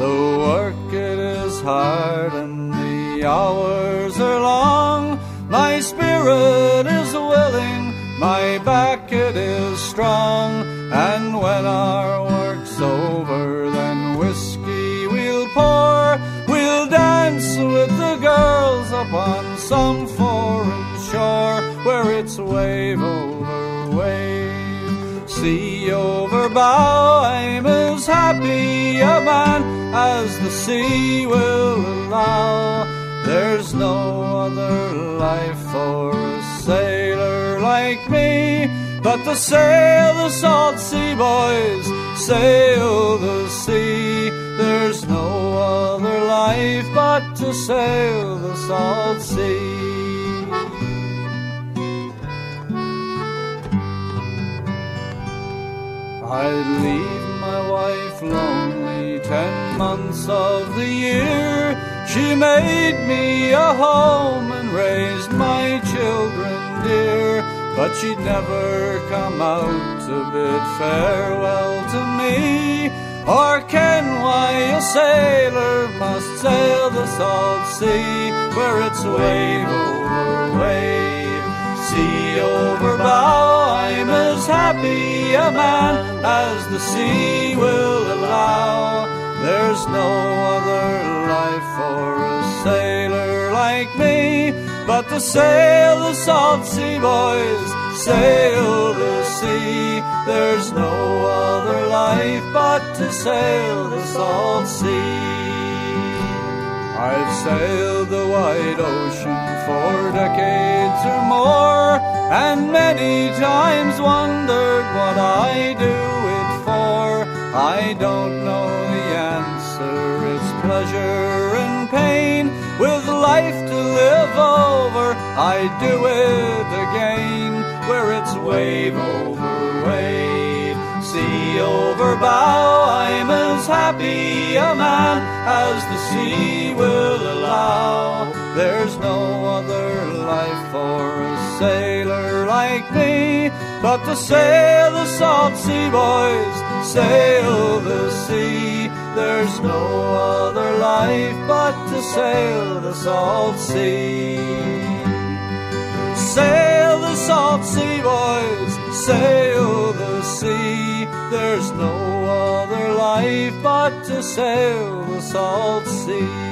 The work it is hard and the hours are long. My spirit is willing, my back it is strong. And when our work's over, then whiskey we'll pour. We'll dance with the girls upon some foreign shore where it's wave over wave, sea over bow. I'm as happy a man as the sea will allow. There's no other life for a sailor like me but to sail the salt sea, boys, sail the sea. There's no other life but to sail the salt sea. I'd leave my wife lonely ten months of the year. She made me a home and raised my children dear. But she'd never come out to bid farewell to me, or ken why a sailor must sail the salt sea, where it's wave over wave, sea over bow. I'm as happy a man as the sea will allow. There's no other life for a sailor like me but to sail the salt sea, boys, sail the sea. There's no other life but to sail the salt sea. I've sailed the wide ocean for decades or more, and many times wondered what I do it for. I don't know the answer, it's pleasure life to live over, I do it again, where it's wave over wave, sea over bow. I'm as happy a man as the sea will allow. There's no other life for a sailor like me but to sail the salt sea, boys, sail the sea. There's no other life but to sail the salt sea. Sail the salt sea, boys, sail the sea. There's no other life but to sail the salt sea.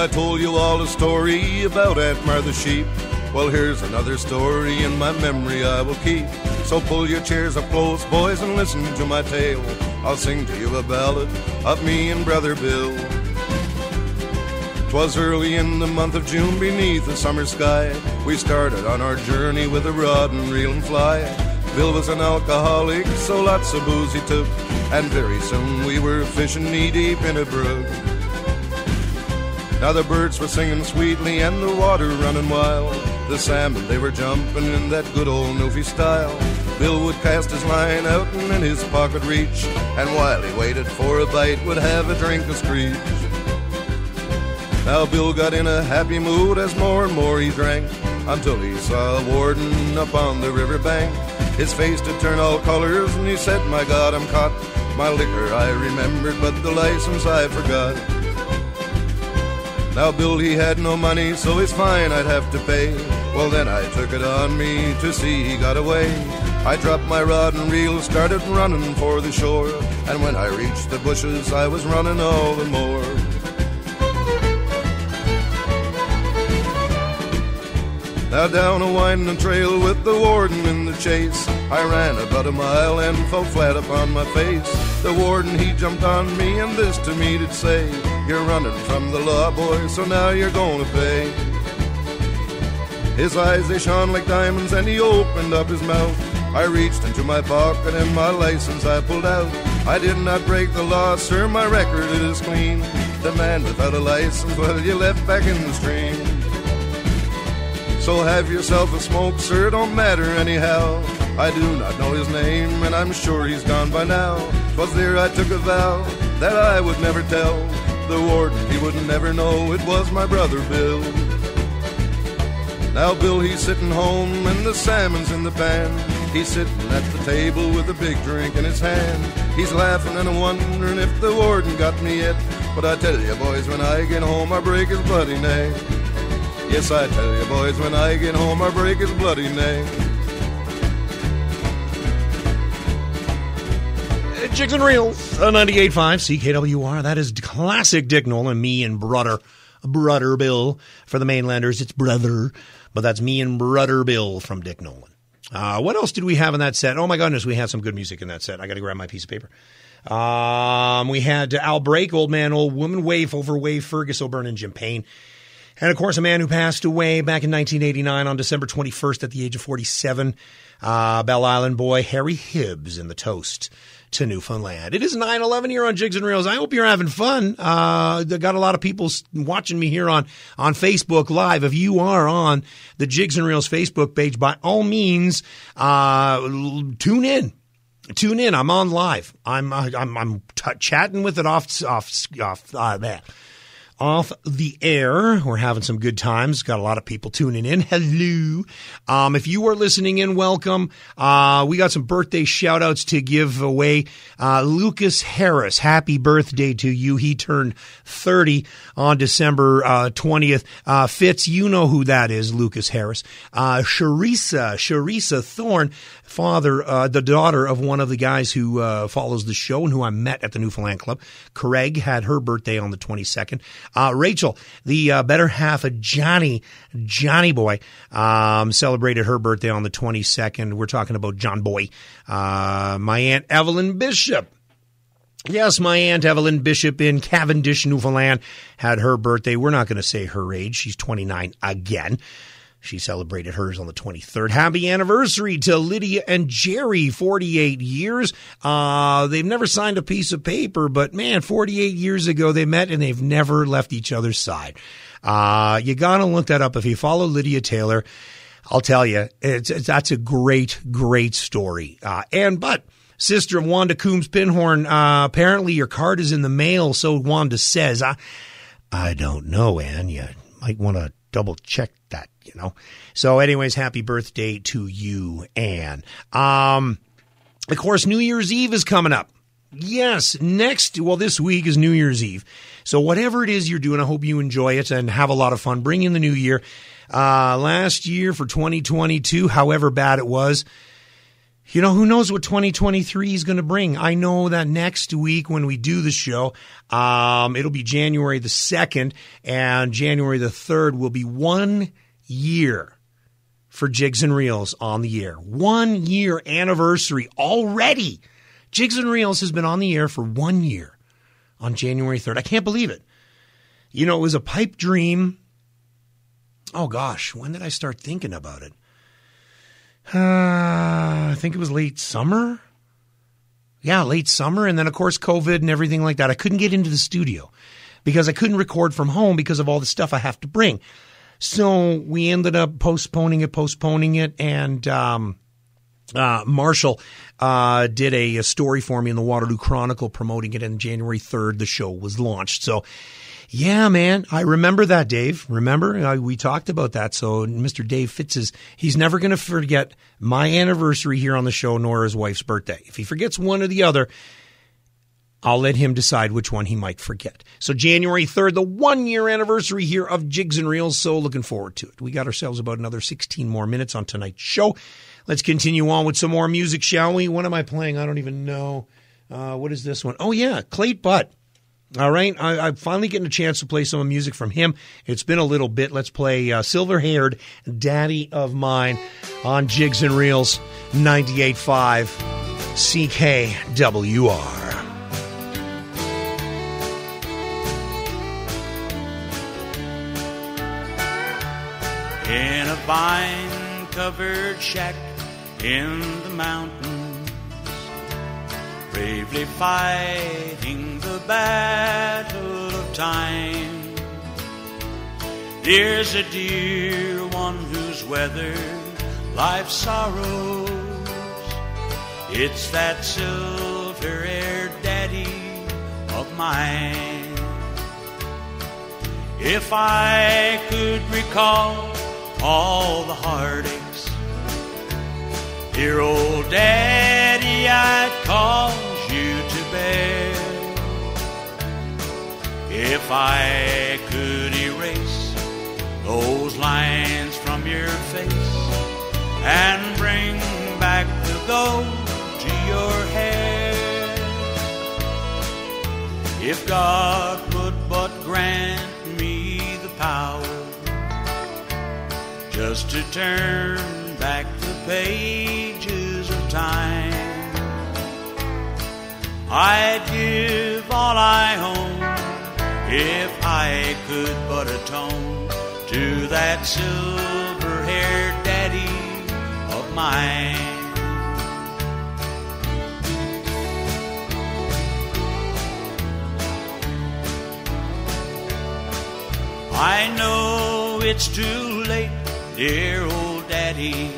I told you all a story about Aunt Martha Sheep. Well, here's another story in my memory I will keep. So pull your chairs up close, boys, and listen to my tale. I'll sing to you a ballad of me and Brother Bill. 'Twas early in the month of June beneath the summer sky. We started on our journey with a rod and reel and fly. Bill was an alcoholic, so lots of booze he took. And very soon we were fishing knee deep in a brook. Now the birds were singing sweetly and the water running wild. The salmon, they were jumping in that good old Newfie style. Bill would cast his line out and in his pocket reach. And while he waited for a bite, would have a drink of screech. Now Bill got in a happy mood as more and more he drank. Until he saw a warden up on the river bank. His face to turn all colors and he said, My God, I'm caught. My liquor I remembered, but the license I forgot. Now Bill he had no money, so his fine I'd have to pay. Well then I took it on me to see he got away. I dropped my rod and reel, started running for the shore, and when I reached the bushes, I was running all the more. Now down a winding trail with the warden in the chase, I ran about a mile and fell flat upon my face. The warden he jumped on me and this to me did say, You're running from the law, boy, so now you're gonna pay. His eyes they shone like diamonds and he opened up his mouth. I reached into my pocket and my license I pulled out. I did not break the law, sir, my record is clean. The man without a license, well, you left back in the stream. So have yourself a smoke, sir, it don't matter anyhow. I do not know his name, and I'm sure he's gone by now. 'Twas there I took a vow that I would never tell. The warden, he would never know it was my brother Bill. Now Bill, he's sitting home, and the salmon's in the pan. He's sitting at the table with a big drink in his hand. He's laughing and wondering if the warden got me yet. But I tell you, boys, when I get home, I break his bloody neck. Yes, I tell you, boys, when I get home, I break his bloody neck. Jigs and Reels, uh, 98.5 CKWR. That is classic Dick Nolan, me and brother, brother Bill. For the mainlanders, it's brother, but that's me and brother Bill from Dick Nolan. Uh, what else did we have in that set? Oh my goodness, we had some good music in that set. I got to grab my piece of paper. Um, we had Al Break, Old Man, Old Woman, Wave Over Wave, Fergus O'Byrne, and Jim Payne. And of course, a man who passed away back in 1989 on December 21st at the age of 47, uh, Bell Island boy Harry Hibbs in the toast to Newfoundland. It is 9 11 here on Jigs and Reels. I hope you're having fun. Uh, got a lot of people watching me here on, on Facebook Live. If you are on the Jigs and Reels Facebook page, by all means, uh, tune in tune in. I'm on live. I'm uh, I'm, I'm t- chatting with it off off off uh, there. Off the air, we're having some good times. Got a lot of people tuning in. Hello. Um, if you are listening in, welcome. Uh, we got some birthday shout outs to give away. Uh, Lucas Harris, happy birthday to you. He turned 30 on December uh, 20th. Uh, Fitz, you know who that is, Lucas Harris. Uh, Sharisa, Sharisa Thorne, father, uh, the daughter of one of the guys who uh, follows the show and who I met at the Newfoundland Club. Craig had her birthday on the 22nd. Uh, Rachel, the uh, better half of Johnny, Johnny Boy, um, celebrated her birthday on the 22nd. We're talking about John Boy. Uh, my Aunt Evelyn Bishop. Yes, my Aunt Evelyn Bishop in Cavendish, Newfoundland, had her birthday. We're not going to say her age. She's 29 again. She celebrated hers on the 23rd. Happy anniversary to Lydia and Jerry, 48 years. Uh, they've never signed a piece of paper, but man, 48 years ago they met and they've never left each other's side. Uh, you gotta look that up. If you follow Lydia Taylor, I'll tell you, it's, it's that's a great, great story. Uh, and, but, sister of Wanda Coombs Pinhorn, uh, apparently your card is in the mail, so Wanda says. I, I don't know, Anne. You might want to double check that, you know. So, anyways, happy birthday to you, Anne. Um, of course, New Year's Eve is coming up. Yes, next, well, this week is New Year's Eve. So, whatever it is you're doing, I hope you enjoy it and have a lot of fun. Bring in the new year. Uh, last year for 2022, however bad it was, you know, who knows what 2023 is going to bring? I know that next week when we do the show, um, it'll be January the 2nd, and January the 3rd will be one year for Jigs and Reels on the air. One year anniversary already. Jigs and Reels has been on the air for one year on January 3rd. I can't believe it. You know, it was a pipe dream. Oh gosh, when did I start thinking about it? Uh, I think it was late summer. Yeah, late summer. And then, of course, COVID and everything like that. I couldn't get into the studio because I couldn't record from home because of all the stuff I have to bring. So we ended up postponing it, postponing it. And, um, uh, Marshall uh, did a, a story for me in the Waterloo Chronicle promoting it, and January 3rd, the show was launched. So, yeah, man, I remember that, Dave. Remember? Uh, we talked about that. So, Mr. Dave Fitz is, he's never going to forget my anniversary here on the show, nor his wife's birthday. If he forgets one or the other, I'll let him decide which one he might forget. So January 3rd, the one year anniversary here of Jigs and Reels. So looking forward to it. We got ourselves about another 16 more minutes on tonight's show. Let's continue on with some more music, shall we? What am I playing? I don't even know. Uh, what is this one? Oh yeah, Clayt Butt. All right, I, I'm finally getting a chance to play some music from him. It's been a little bit. Let's play uh, Silver Haired Daddy of Mine on Jigs and Reels 98.5 CKWR. Vine covered shack in the mountains, bravely fighting the battle of time. There's a dear one who's weathered life's sorrows. It's that silver haired daddy of mine. If I could recall all the heartaches, dear old daddy, I'd cause you to bear. If I could erase those lines from your face and bring back the gold to your hair, if God would but grant just to turn back the pages of time. I'd give all I own if I could but atone to that silver haired daddy of mine. I know it's too late, dear old daddy,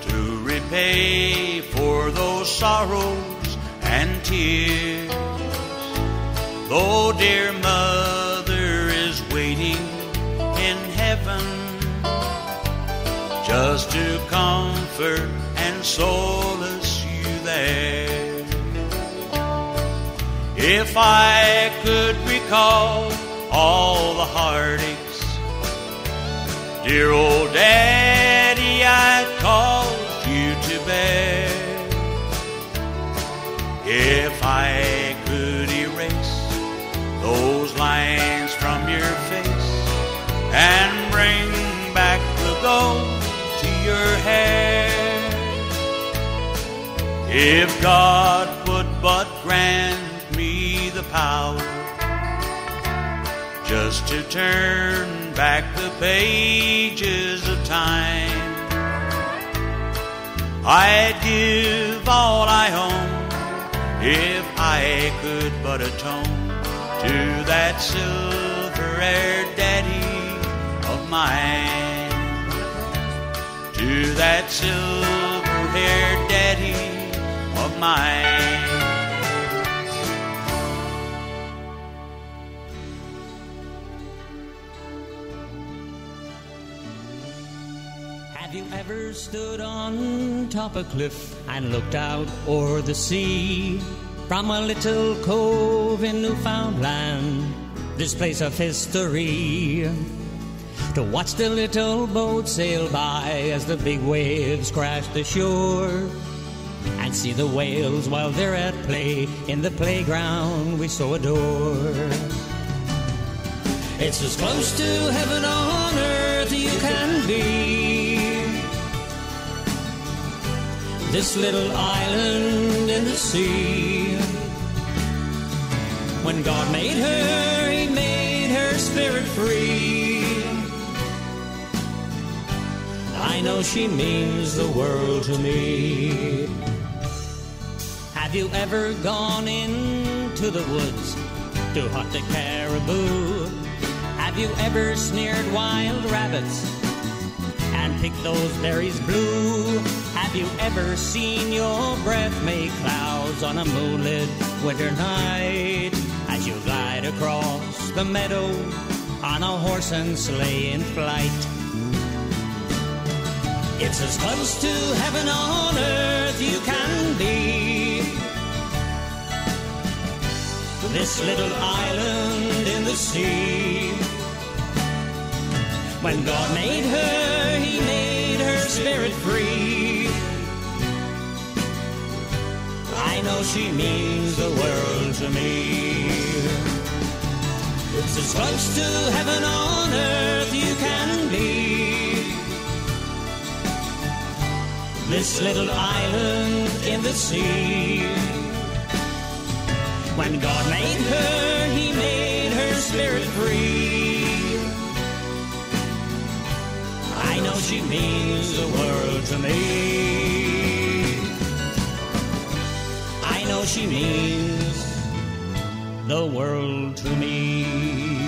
to repay for those sorrows and tears. Though dear mother is waiting in heaven just to comfort and solace you there. If I could recall all the heartaches, dear old daddy, I'd cause you to bear. If I could erase those lines from your face and bring back the gold to your hair. If God would but grant me the power just to turn back the pages of time, I'd give all I own if I could but atone to that silver haired daddy of mine. To that silver haired daddy of mine. Ever stood on top a cliff and looked out o'er the sea from a little cove in Newfoundland, this place of history? To watch the little boat sail by as the big waves crash the shore and see the whales while they're at play in the playground we so adore. It's as close to heaven on earth you can be. This little island in the sea. When God made her, He made her spirit free. I know she means the world to me. Have you ever gone into the woods to hunt a caribou? Have you ever snared wild rabbits and picked those berries blue? Have you ever seen your breath make clouds on a moonlit winter night as you glide across the meadow on a horse and sleigh in flight? It's as close to heaven on earth you can be. this little island in the sea. When God made her, He made her spirit free. I know she means the world to me. It's as close to heaven on earth you can be. This little island in the sea. When God made her, He made her spirit free. I know she means the world to me. She means the world to me.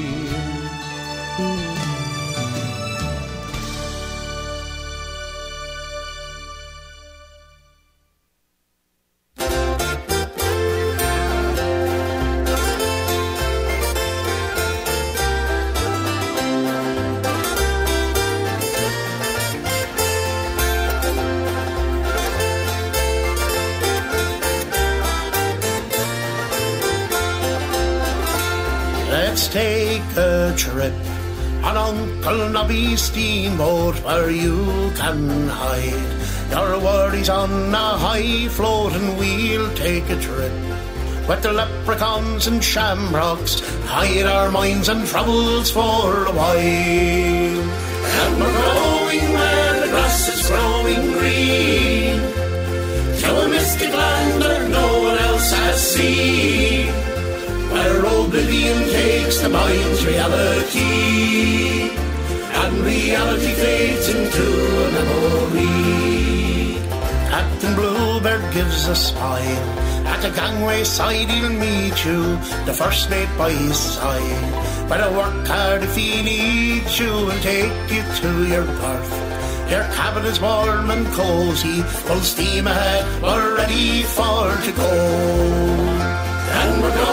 Let's take a trip on Uncle Nobby's steamboat where you can hide your worries on a high float and we'll take a trip with the leprechauns and shamrocks, hide our minds and troubles for a while. And we're going where the grass is growing green, to a mystic land where no one else has seen where oblivion takes the mind's reality, and reality fades into a memory. Captain Bluebird gives a smile. At the gangway side he'll meet you, the first mate by his side. Better work hard if he needs you and take you to your berth. Your cabin is warm and cozy, full steam ahead, we're ready for to go. And we're going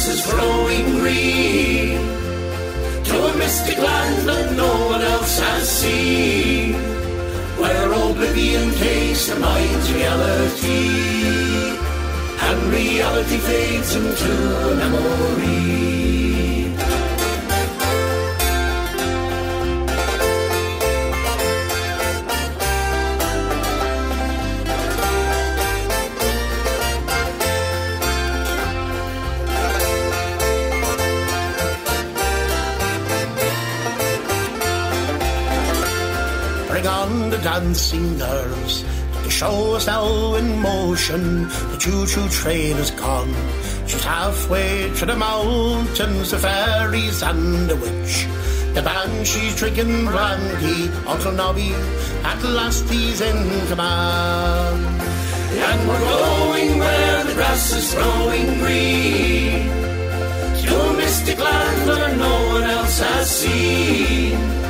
grass is growing green. To a mystic land that no one else has seen Where oblivion takes the mind's reality And reality fades into a memory dancing girls. The show is now in motion. The choo-choo train is gone. She's halfway to the mountains, the fairies and the witch. The banshee's drinking brandy. Uncle Nobby, at last he's in command. And we're going where the grass is growing green. To a mystic land where no one else has seen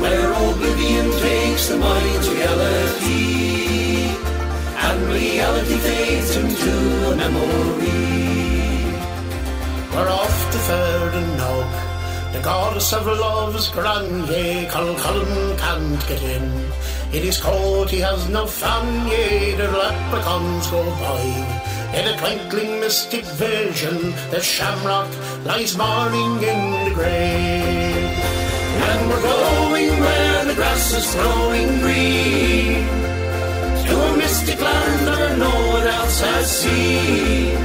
where oblivion takes the mind's reality, and reality fades into a memory. We're off to Ferdinand Nog, the goddess of love's grand, yea, Culcullen can't get in. In his coat he has no fan, yea, the leprechauns go by. In a twinkling mystic vision, the shamrock lies mourning in the grave. And we're going where the grass is growing green. To a mystic land where no one else has seen.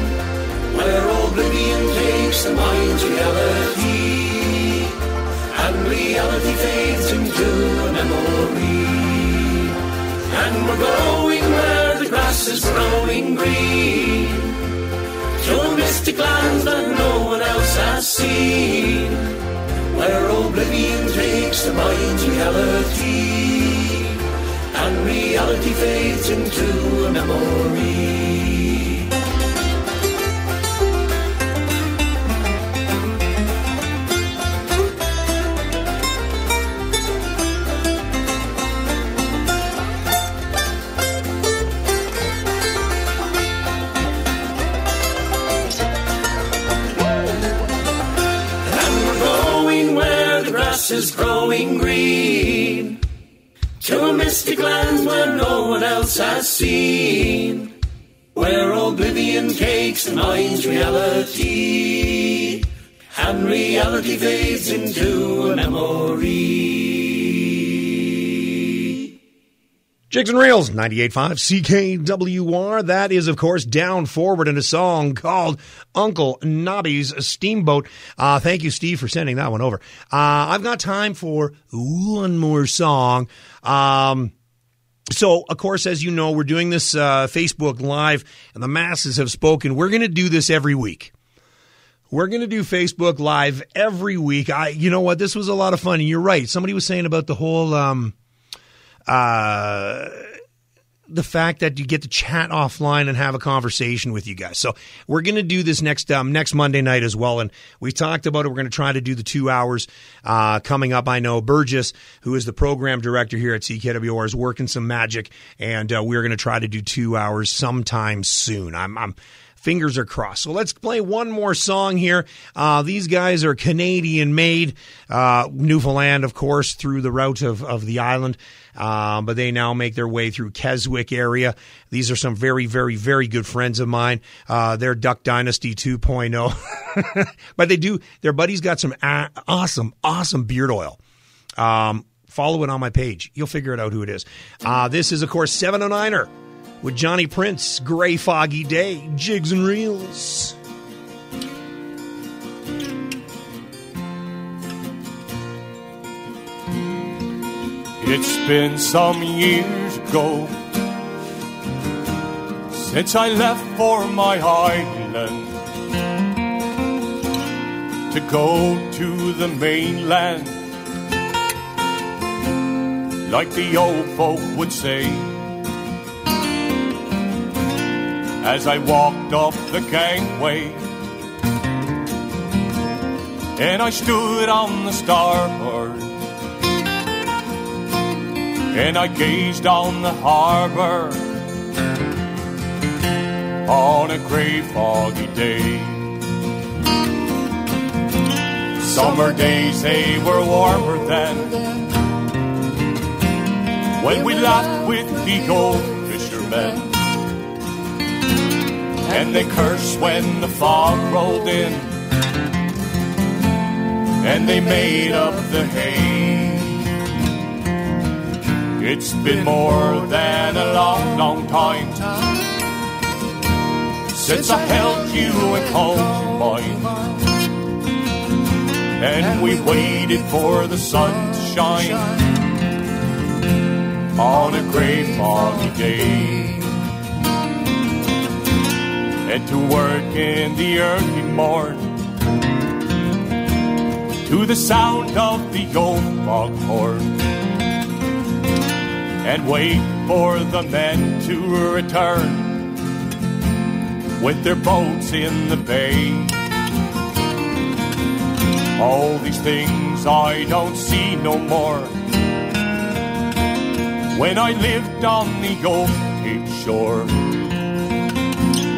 Where oblivion takes the mind's reality. And reality fades into a memory. And we're going where the grass is growing green. To a mystic land where oblivion takes the mind's reality, and reality fades into a memory. Is growing green. To a mystic land where no one else has seen. Where oblivion takes the mind's reality, and reality fades into a memory. Jigs and Reels, 98.5 CKWR. That is, of course, Down Forward in a song called Uncle Nobby's Steamboat. Uh, thank you, Steve, for sending that one over. Uh, I've got time for one more song. Um, so, of course, as you know, we're doing this uh, Facebook Live, and the masses have spoken. We're going to do this every week. We're going to do Facebook Live every week. I, you know what? This was a lot of fun. And you're right. Somebody was saying about the whole, um, uh, the fact that you get to chat offline and have a conversation with you guys. So we're going to do this next um, next Monday night as well. And we talked about it. We're going to try to do the two hours uh, coming up. I know Burgess, who is the program director here at CKWR, is working some magic, and uh, we're going to try to do two hours sometime soon. I'm, I'm fingers are crossed. So let's play one more song here. Uh, these guys are Canadian made, uh, Newfoundland, of course, through the route of, of the island. Um, but they now make their way through Keswick area. These are some very, very, very good friends of mine. Uh, they're Duck Dynasty 2.0. <laughs> but they do, their buddy's got some awesome, awesome beard oil. Um, follow it on my page. You'll figure it out who it is. Uh, this is, of course, 709er with Johnny Prince, Gray Foggy Day, Jigs and Reels. It's been some years ago since I left for my island to go to the mainland, like the old folk would say. As I walked up the gangway, and I stood on the starboard and I gazed on the harbor on a gray foggy day. Summer days they were warmer then when we laughed with the old fishermen. And they cursed when the fog rolled in, and they made up the hay. It's been more than a long, long time since I held you and called you mine. And we waited for the sun to shine on a gray, foggy day. And to work in the early morn to the sound of the old foghorn and wait for the men to return with their boats in the bay. All these things I don't see no more. When I lived on the old Cape shore,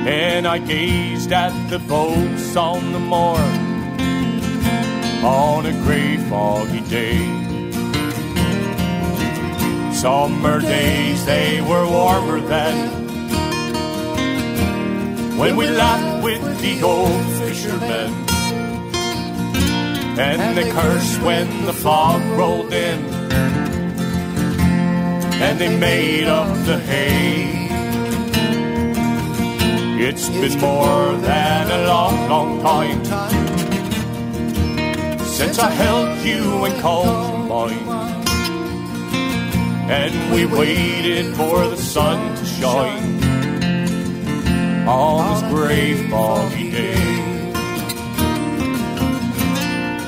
and I gazed at the boats on the moor on a gray, foggy day. Summer days, they were warmer then. When we laughed with the old fishermen. And they cursed when the fog rolled in. And they made up the hay. It's been more than a long, long time since I held you and called you mine and we waited for the sun to shine on this gray, foggy day.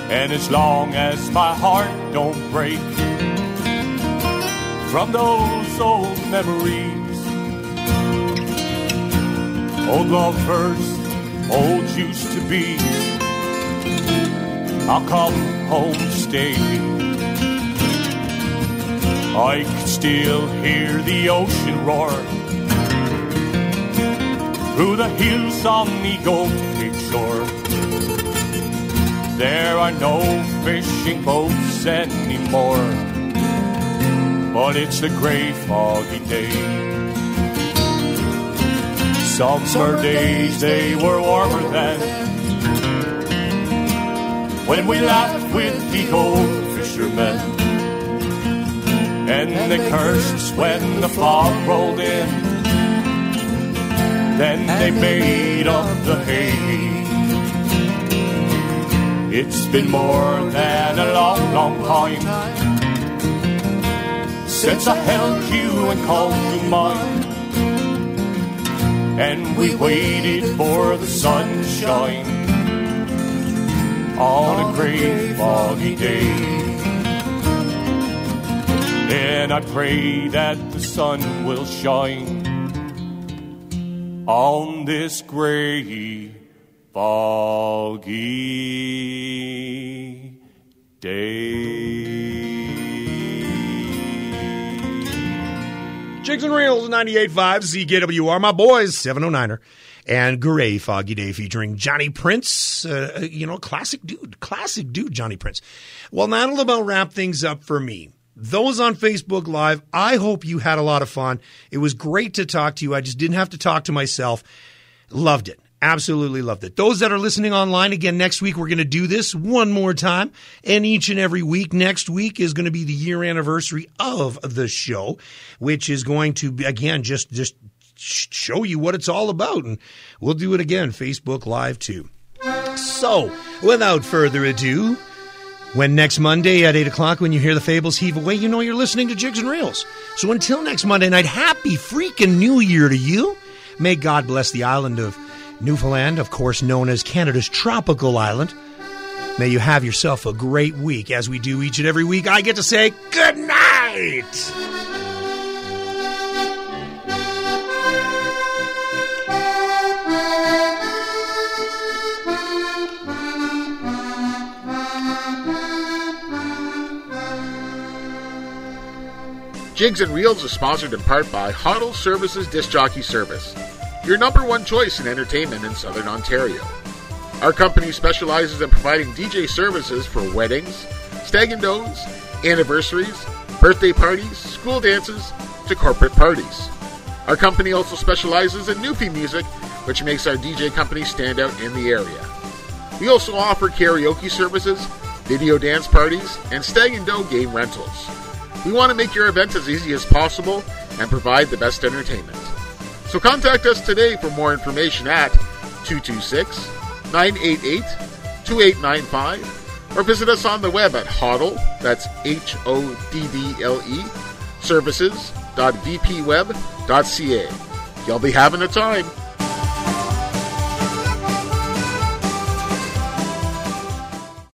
And as long as my heart don't break from those old memories, old lovers, old used to be, I'll come home to stay. I can still hear the ocean roar through the hills on the old Cape shore. There are no fishing boats anymore, but it's a gray, foggy day. Summer days, they were warmer then. When we laughed with the old fishermen. And they cursed when the fog rolled in. Then they made up the hay. It's been more than a long, long time since I held you and called you mine. And we waited for the sunshine on a gray, foggy day. And I pray that the sun will shine on this gray, foggy day. Jigs and Reels 98.5 CKWR. My boys, 709er. And Gray Foggy Day featuring Johnny Prince. Uh, you know, classic dude. Classic dude, Johnny Prince. Well, that'll about wrap things up for me. Those on Facebook Live, I hope you had a lot of fun. It was great to talk to you. I just didn't have to talk to myself. Loved it. Absolutely loved it. Those that are listening online, again, next week we're going to do this one more time. And each and every week, next week is going to be the year anniversary of the show, which is going to be, again, just, just show you what it's all about. And we'll do it again, Facebook Live too. So, without further ado, when next Monday at 8 o'clock, when you hear the fables heave away, you know you're listening to Jigs and Reels. So until next Monday night, happy freaking New Year to you. May God bless the island of Newfoundland, of course known as Canada's tropical island. May you have yourself a great week. As we do each and every week, I get to say good night. Jigs and Reels is sponsored in part by Hoddle Services Disc Jockey Service, your number one choice in entertainment in Southern Ontario. Our company specializes in providing DJ services for weddings, stag and does, anniversaries, birthday parties, school dances, to corporate parties. Our company also specializes in Newfie music, which makes our DJ company stand out in the area. We also offer karaoke services, video dance parties, and stag and doe game rentals. We want to make your event as easy as possible and provide the best entertainment. So contact us today for more information at 226 988 2895 or visit us on the web at Hoddle, that's H O D D L E, services.vpweb.ca. You'll be having a time.